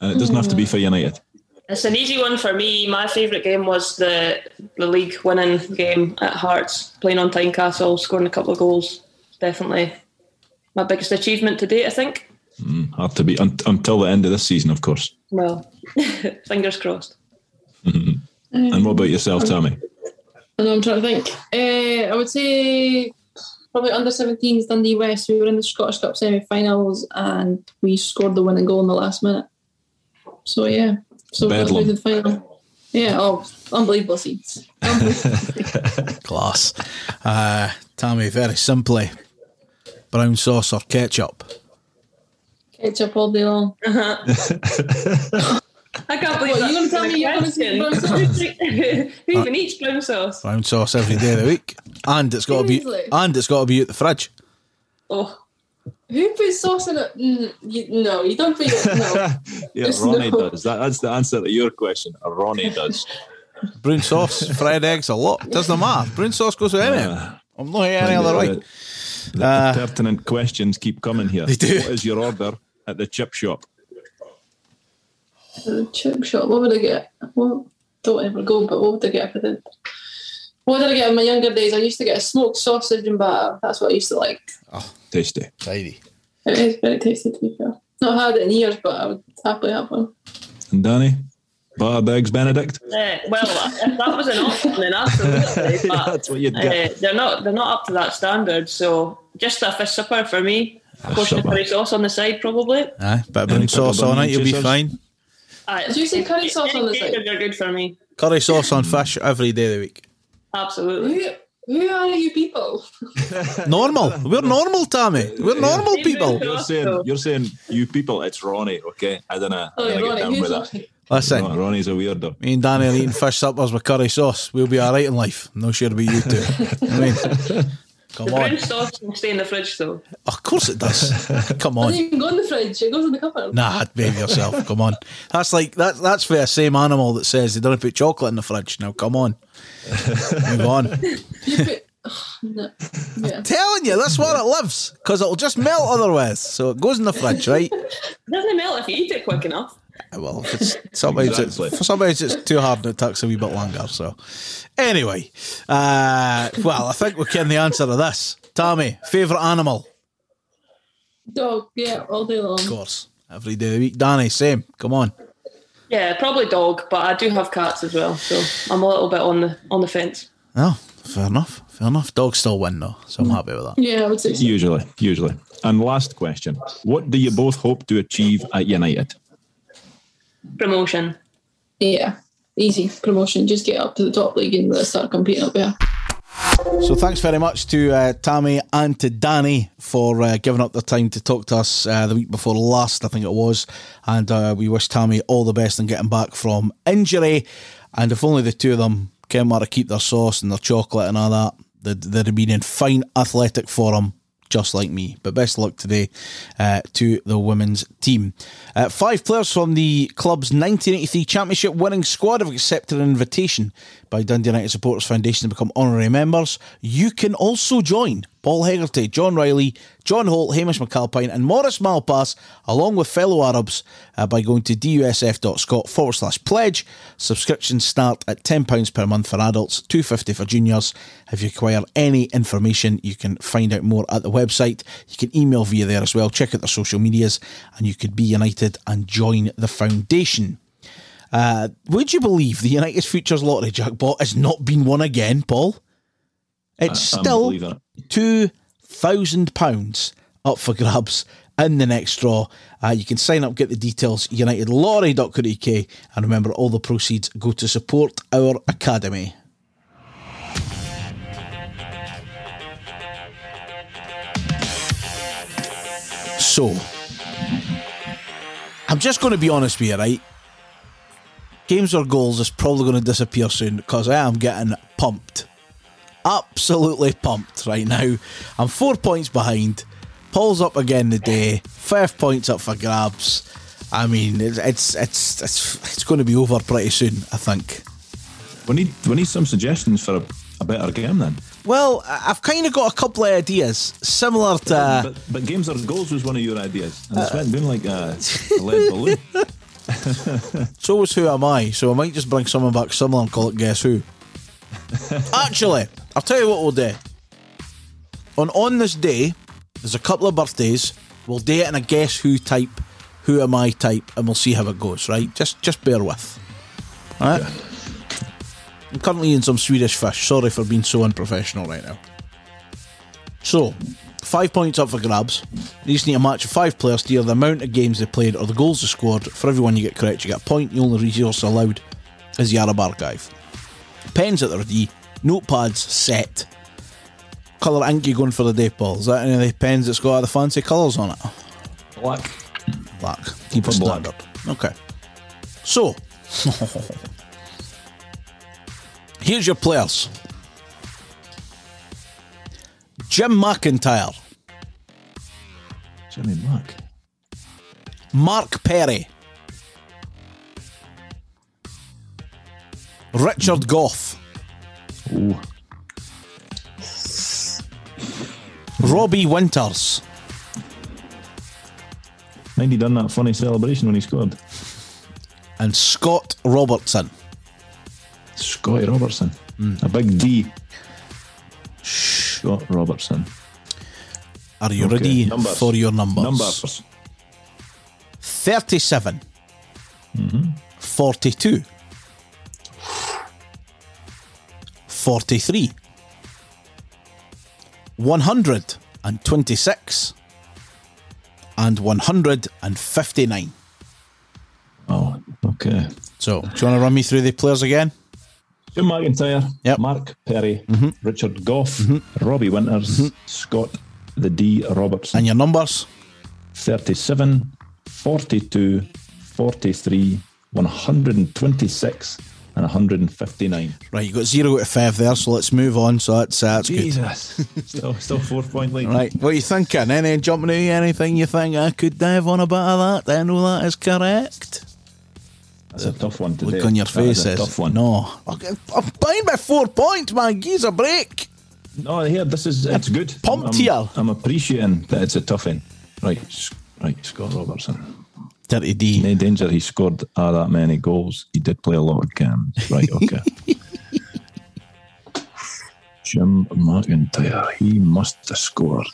And it doesn't have to be for hmm. United. It's an easy one for me. My favourite game was the the league winning game at Hearts, playing on Tynecastle, scoring a couple of goals. Definitely my biggest achievement to date, I think. Hmm, Hard to be un- until the end of this season, of course. Well, [LAUGHS] fingers crossed. [LAUGHS] And what about yourself, um, Tammy? I know I'm trying to think. Uh, I would say probably under 17s Dundee West. We were in the Scottish Cup semi-finals and we scored the winning goal in the last minute. So yeah, so we got Bedlam. through to the final. Yeah, oh, unbelievable scenes. Unbelievable. [LAUGHS] Class. Uh, Tammy, very simply, brown sauce or ketchup? Ketchup all day long. [LAUGHS] I can't believe What, that's you gonna tell me you're gonna say brown question. Who even eats brown sauce? Brown sauce every day of the week, and it's got to be and it's got to be at the fridge. Oh, Who puts sauce in it? Mm, you, no, you don't put it. No. [LAUGHS] Yeah, It's Ronnie no- does. That, that's the answer to your question. Ronnie does. [LAUGHS] Brown sauce, fried eggs, a lot. Doesn't matter. Brown sauce goes with anything. I'm not here any other way. The, the pertinent questions keep coming here. They do. What is your order at the chip shop? The chip shop. What would I get? What? Don't ever go, but what would I get if I did? What did I get in my younger days? I used to get a smoked sausage and batter. That's what I used to like. Oh, tasty. Tidy. It is very tasty to be fair. Not had it in years, but I would happily have one. And Danni? Battered eggs Benedict? eh, well, if that was an option, then absolutely. [LAUGHS] But That's what you'd uh, get. they're not they're not up to that standard. So just a fish supper for me. Of course, the curry sauce on the side, probably. Aye, bit of brown sauce on it, you'll be fine. Uh, Did you say curry sauce on the side? They're good for me. Curry sauce on fish every day of the week. Absolutely. Who, who are you people? [LAUGHS] Normal. We're normal, Tammy. We're normal people. You're saying you're saying you people, it's Ronnie, okay? I don't know. Oh, I yeah, don't Ronnie. get down with that. Listen, Ron- Ronnie's a weirdo. me and Danni are eating fish suppers with curry sauce. We'll be all right in life. No sure about you two. [LAUGHS] I mean, [LAUGHS] come The on. sauce can stay in the fridge, though. Of course it does. [LAUGHS] Come on. It doesn't even go in the fridge. It goes in the cupboard. Nah, behave yourself. Come on. That's like that. That's for the same animal that says they don't put chocolate in the fridge. Now, come on. Move on. [LAUGHS] Put. Oh, no. Yeah. Telling you, that's where it lives because it'll just melt otherwise. So it goes in the fridge, right? [LAUGHS] It doesn't melt if you eat it quick enough. Well, sometimes [LAUGHS] Exactly. it's for sometimes it's too hard and it takes a wee bit longer. So, anyway, uh, well, I think we can the answer to this. Tommy, favorite animal? Dog. Yeah, all day long. Of course, every day of the week. Danni, same. Come on. Yeah, probably dog, but I do have cats as well, so I'm a little bit on the on the fence. No, fair enough. Fair enough. Dogs still win though, so I'm happy with that. Yeah, I would say so. Usually, usually. And last question. What do you both hope to achieve at United? Promotion. Yeah. Easy promotion. Just get up to the top league and start competing up there. So thanks very much to uh, Tammy and to Danni for uh, giving up their time to talk to us uh, the week before last, I think it was. And uh, we wish Tammy all the best in getting back from injury. And if only the two of them came where to keep their sauce and their chocolate and all that, they'd, they'd have been in fine athletic form. Just like me, but best luck today uh, to the women's team. Uh, five players from the club's 1983 Championship winning squad have accepted an invitation by Dundee United Supporters Foundation to become honorary members. You can also join Paul Hegarty, John Reilly, John Holt, Hamish McAlpine, and Maurice Malpas, along with fellow Arabs, uh, by going to dusf.scot forward slash pledge. Subscriptions start at £10 per month for adults, two fifty for juniors. If you require any information, you can find out more at the website. You can email via there as well. Check out their social medias, and you could be united and join the foundation. Uh, would you believe the United Futures Lottery jackpot has not been won again, Paul? It's I'm still two thousand pounds up for grabs in the next draw. Uh, you can sign up, get the details, unitedlottery.co.uk, and remember all the proceeds go to support our academy. So, I'm just going to be honest with you, right? games or goals is probably going to disappear soon because I am getting pumped. Absolutely pumped right now. I'm four points behind. Paul's up again today. Five points up for grabs. I mean, it's it's it's it's, it's going to be over pretty soon. I think. We need we need some suggestions for a, a better game then. Well, I've kind of got a couple of ideas similar to. but, but games or goals was one of your ideas, and it's uh, went doing like a, a [LAUGHS] lead balloon. [LAUGHS] So was Who Am I? So I might just bring someone back similar and call it Guess Who. [LAUGHS] Actually, I'll tell you what we'll do. On on this day, there's a couple of birthdays. We'll do it in a Guess Who type, Who Am I type, and we'll see how it goes. Right? Just just bear with. All right. I'm currently eating some Swedish fish. Sorry for being so unprofessional right now. So, five points up for grabs. You just need a match of five players to either the amount of games they played or the goals they scored. For everyone you get correct, you get a point. The only resource allowed is the Arab archive. Pens at the ready, notepads set. Colour ink you going for the day, Paul? Is that any of the pens that's got all the fancy colours on it? Black. Black. Keep it black. standard. Okay. So, [LAUGHS] here's your players Jim McIntyre, Jimmy Black. Mark Perry, Richard Gough, Ooh. Robbie Winters, Mind he done that funny celebration when he scored. and Scott Robertson. Scotty Robertson. Mm. A big D. Scott Robertson. Are you Okay, ready numbers. for your numbers? Numbers. 37, mm-hmm. 42, 43, 126, and 159. Oh, okay. So, do you want to run me through the players again? Jim McIntyre, Yep. Mark Perry, mm-hmm. Richard Gough, mm-hmm. Robbie Winters, mm-hmm. Scott the D Robertson. And your numbers? 37, 42, 43, 126, and 159. Right, you got 0 out of 5 there, so let's move on. So that's, uh, that's good. Jesus. [LAUGHS] still, still four point lead. Right, what are you thinking? Any jumping out, anything you think I could dive on a bit of that? I know that is correct. That's a tough one today. Look on your That is face. a tough one. No. Okay, I'm behind by four points, man. Give us a break. No, here, this is, it's good. pumped I'm, here. I'm appreciating that it's a tough one. Right, S- right, Scott Robertson. Dirty D. No danger he scored that many goals. He did play a lot of games. Right, [LAUGHS] okay. Jim McIntyre, he must have scored.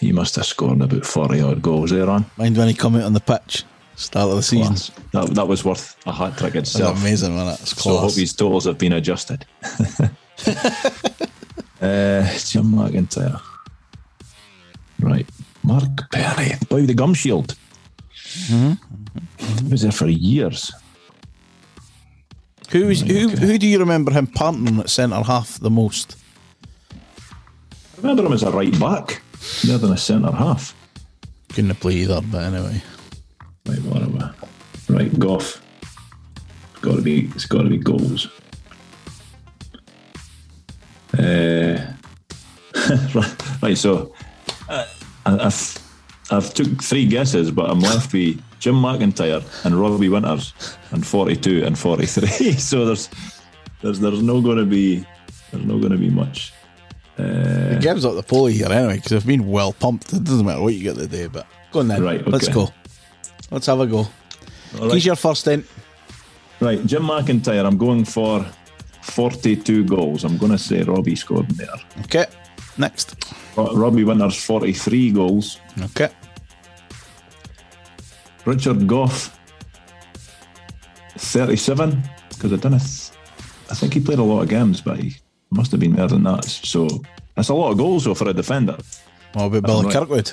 He must have scored about 40 odd goals there on. Mind when he come out on the pitch, start of the season. Class. That, that was worth a hat trick That's itself. amazing, man. That's So I hope class. his totals have been adjusted. [LAUGHS] uh, Jim McIntyre. Right. Mark Perry, boy with the gum shield. He was there for years. who, is, who, who do you remember him partnering at centre half the most? I remember him as a right back, more than a centre half. Couldn't play either, but anyway. Right, whatever. Right, Gough. It's got to be. It's got to be goals. Uh, [LAUGHS] right. So, uh, I- I've I've took three guesses, but I'm left with Jim McIntyre and Robbie Winters, and 42 and 43. [LAUGHS] so there's there's there's no going to be there's no going to be much. Uh, it gives up the poll here anyway, because I've been well pumped. It doesn't matter what you get today, but go on then. Right, Let's go. Let's have a go. All He's your first in. Right, Jim McIntyre. I'm going for 42 goals. I'm going to say Robbie scored there. Okay. Next. Robbie Winters 43 goals. Okay. Richard Gough 37 because I don't. I think he played a lot of games, but he must have been more than that. So that's a lot of goals though for a defender. What about Billy right. Kirkwood?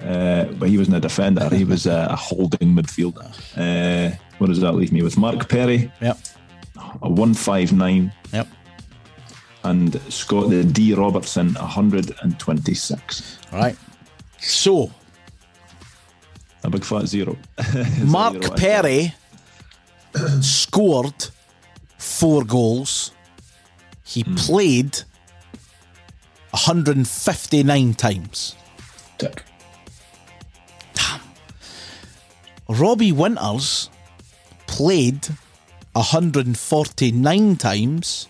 Uh, but he wasn't a defender; he was a, a holding midfielder. Uh, what does that leave me with? Mark Perry, Yep. a one five nine, Yep. And Scott the D Robertson, hundred and twenty six. All right. So, A big fat zero. [LAUGHS] Mark Zero, Perry scored four goals. He hmm. played 159 times. Tick. Robbie Winters played 149 times.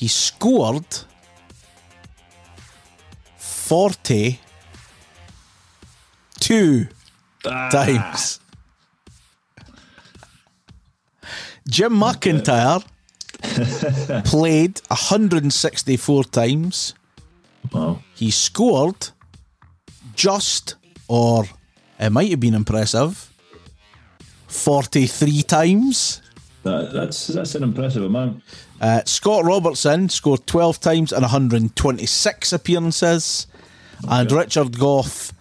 He scored 42 ah. times. Jim McIntyre [LAUGHS] played 164 times. Wow. He scored just, or it might have been impressive, 43 times. That, that's that's an impressive amount. Uh, Scott Robertson scored 12 times in 126 appearances. And Richard Gough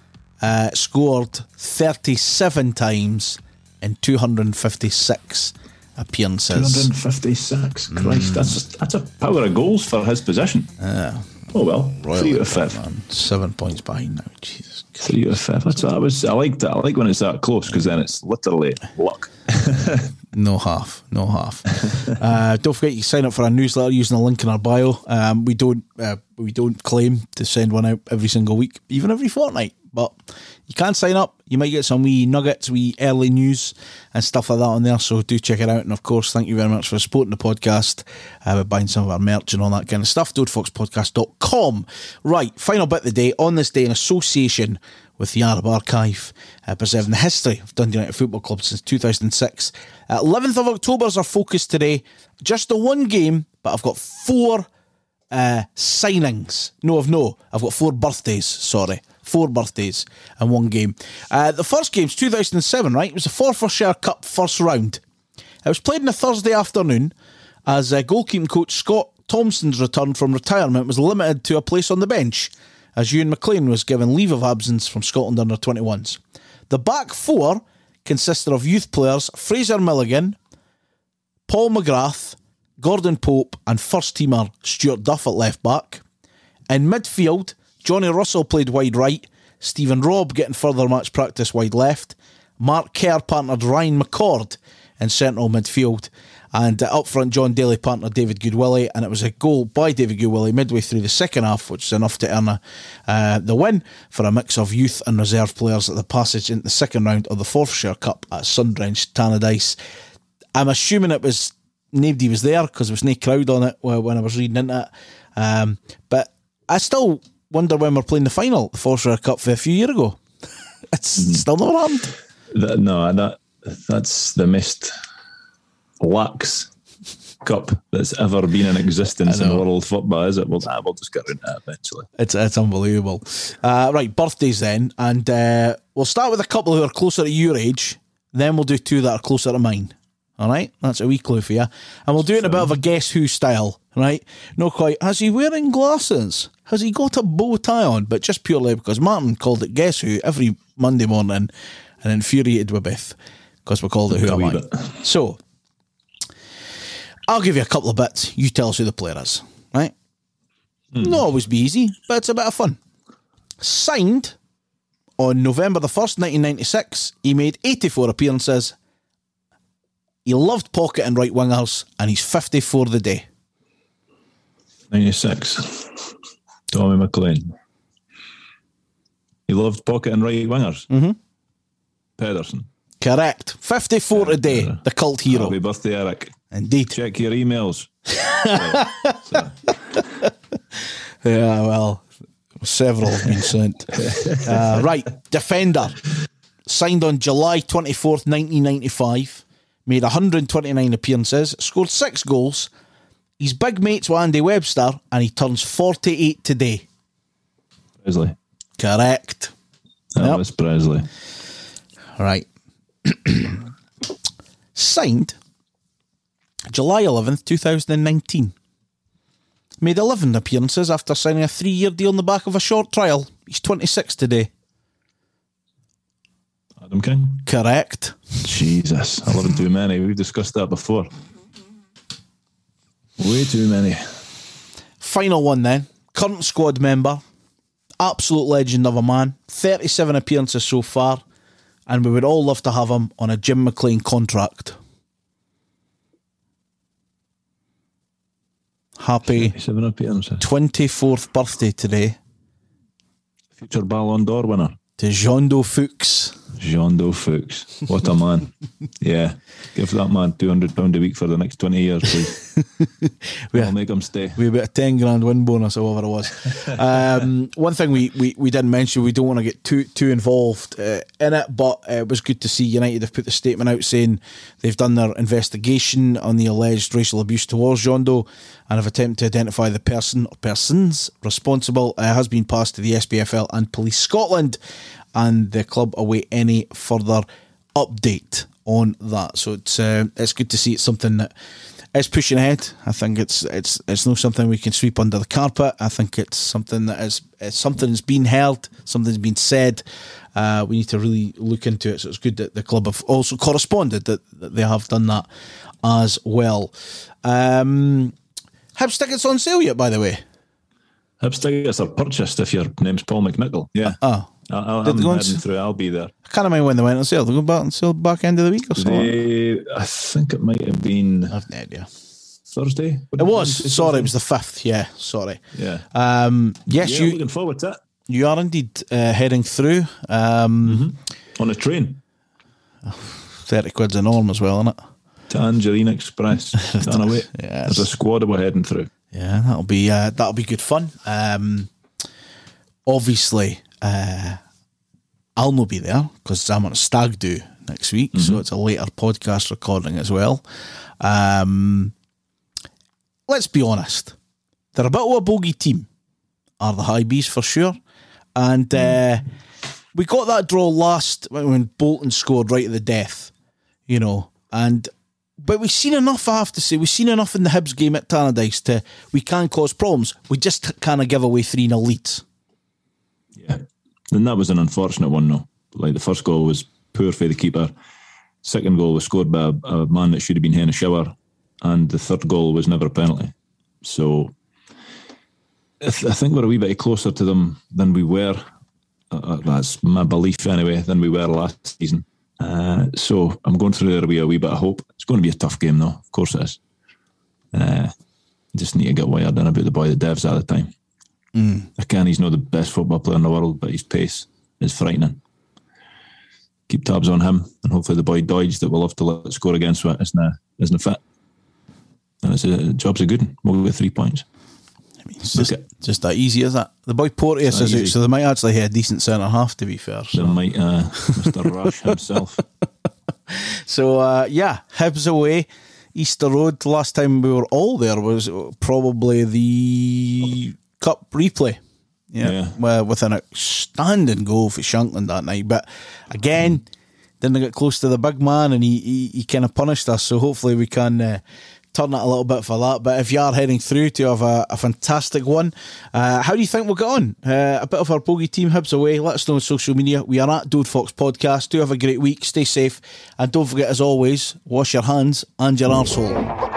uh, scored 37 times in 256 appearances. 256. Christ, that's that's a power of goals for his position. oh well, three out of five. Man, seven points behind now. Jesus. Three out of five. That's what I was. I like that. I like when it's that close because then it's literally luck. [LAUGHS] No half, no half. [LAUGHS] uh, don't forget you sign up for our newsletter using the link in our bio. Um, we don't uh, we don't claim to send one out every single week, even every fortnight. But you can sign up. You might get some wee nuggets, wee early news and stuff like that on there. So do check it out. And of course, thank you very much for supporting the podcast uh, by buying some of our merch and all that kind of stuff. DodeFoxPodcast.com. Right, final bit of the day. On this day, in association with the Arab Archive, uh, preserving the history of Dundee United Football Club since 2006. Uh, 11th of October is our focus today. Just the one game, but I've got four uh, signings. No, I've no. I've got four birthdays. Sorry, four birthdays and one game. Uh, the first game's 2007, right? It was the Forfarshire Cup first round. It was played on a Thursday afternoon as uh, goalkeeping coach Scott Thomson's return from retirement was limited to a place on the bench as Euan McLean was given leave of absence from Scotland under 21s. The back four consisted of youth players Fraser Milligan, Paul McGrath, Gordon Pope, and first teamer Stuart Duff at left back. In midfield, Johnny Russell played wide right, Stephen Robb getting further match practice wide left, Mark Kerr partnered Ryan McCord in central midfield, and up front, Jon Daly partnered David Goodwillie, and it was a goal by David Goodwillie midway through the second half, which is enough to earn a, uh, the win for a mix of youth and reserve players at the passage into the second round of the Forfarshire Cup at Sundrench Tannadice. I'm assuming it was nobody was there because there was no crowd on it when I was reading into it. Um, but I still wonder when we're playing the final, the Forfarshire Cup, for a few years ago. [LAUGHS] it's still never happened. That, no, that that's the most lax cup that's ever been in existence in world football, is it? Well, we'll just get around to that eventually. It's it's unbelievable. Uh, right, birthdays then, and uh, we'll start with a couple who are closer to your age. Then we'll do two that are closer to mine. All right, that's a wee clue for you, and we'll do it in a bit of a guess who style. Right, not quite. Has he wearing glasses? Has he got a bow tie on? But just purely because Martin called it guess who every Monday morning, and infuriated with Beth because we called it who am I? bit. So I'll give you a couple of bits. You tell us who the player is. Right. Hmm. Not always be easy, but it's a bit of fun. Signed on November the 1st, 1996, he made 84 appearances. He loved pocket and right wingers, and he's 54 the day. 96. Tommy McLean. He loved pocket and right wingers. Mm-hmm. Pedersen. Correct. 54 today, the cult hero. Happy birthday, Erik. Indeed. Check your emails. [LAUGHS] Yeah, well, several have been sent. [LAUGHS] Uh, right, defender. Signed on July 24th, 1995. Made 129 appearances. Scored six goals. He's big mates with Andy Webster, and he turns 48 today. Pressley. Correct. That Yep. was Pressley. Right. Signed July 11th, 2019. Made 11 appearances after signing a three year deal on the back of a short trial. He's 26 today. Adam King. Correct. Jesus, I love him too many. We've discussed that before. Way too many. Final one then. Current squad member, absolute legend of a man, 37 appearances so far, and we would all love to have him on a Jim McLean contract. Happy 24th birthday today. Future Ballon d'Or winner. To Jeando Fuchs. Jeando Fuchs. What a man. yeah. Give that man £200 a week for the next 20 years, please. [LAUGHS] Yeah. I'll make him stay. We about a 10 grand win bonus or whatever it was. [LAUGHS] um, one thing we, we, we didn't mention, we don't want to get too too involved uh, in it, but uh, it was good to see United have put the statement out saying they've done their investigation on the alleged racial abuse towards Jeando and have attempted to identify the person or persons responsible. Uh, has been passed to the SPFL and Police Scotland, and the club await any further update on that. So it's uh, it's good to see it's something that is pushing ahead. I think it's it's it's not something we can sweep under the carpet. I think it's something that is it's something that's been heard, something's been said. Uh, we need to really look into it. So it's good that the club have also corresponded that, that they have done that as well. Um, Hibs tickets on sale yet? By the way, Hibs tickets are purchased if your name's Paul McNichol. Yeah. oh, I'll, Did I'm they go on heading s- through. I'll be there. I can't remember when they went on sale. They go back on sale back end of the week or something. They, I think it might have been I've no idea. Thursday. It was. Sorry, it was the fifth. Yeah, sorry. Yeah. Um, yes, yeah, you looking forward to it. you are indeed uh, heading through. Um, On a train. Thirty quid's a norm as well, isn't it? Tangerine Express. [LAUGHS] Wait. Yes. There's a squad we're heading through. Yeah, that'll be uh, that'll be good fun. Um, obviously, uh, I'll not be there because I'm on a stag do next week, so it's a later podcast recording as well. Um, let's be honest, they're a bit of a bogey team, are the Hibees for sure, and uh, we got that draw last when Bolton scored right at the death, you know, and but we've seen enough, I have to say. We've seen enough in the Hibs game at Tannadice to we can cause problems. We just kind of give away 3 0 leads. Yeah. And that was an unfortunate one, though. Like the first goal was poor for the keeper. Second goal was scored by a, a man that should have been in a shower. And the third goal was never a penalty. So I, th- I think we're a wee bit closer to them than we were. Uh, uh, that's my belief anyway, than we were last season. Uh, so I'm going through there with a wee bit of hope. It's going to be a tough game, though. Of course it is. Uh, just need to get wired in about the boy that devs at the time. Again, he's not the best football player in the world, but his pace is frightening. Keep tabs on him, and hopefully the boy Doidge that we'll have to let score against isn't, isn't a fit. And it's a job's a good one. We'll get three points. It's just, just that easy, is that? The boy Porteous is out, so they might actually have a decent centre half, to be fair. So So, might uh, Mr. [LAUGHS] Rush himself. so uh, yeah, Hibs away. Easter Road, last time we were all there was probably the Cup replay. Yeah, Yeah. Well, with an outstanding goal for Shankland that night. But again, didn't get close to the big man and he, he, he kind of punished us. So hopefully we can uh, turn it a little bit for that. But if you are heading through to have a, a fantastic one, uh, how do you think we'll get on? Uh, a bit of our bogey team Hibs away. Let us know on social media. We are at Dode Fox Podcast. Do have a great week. Stay safe. And don't forget, as always, wash your hands and your arsehole.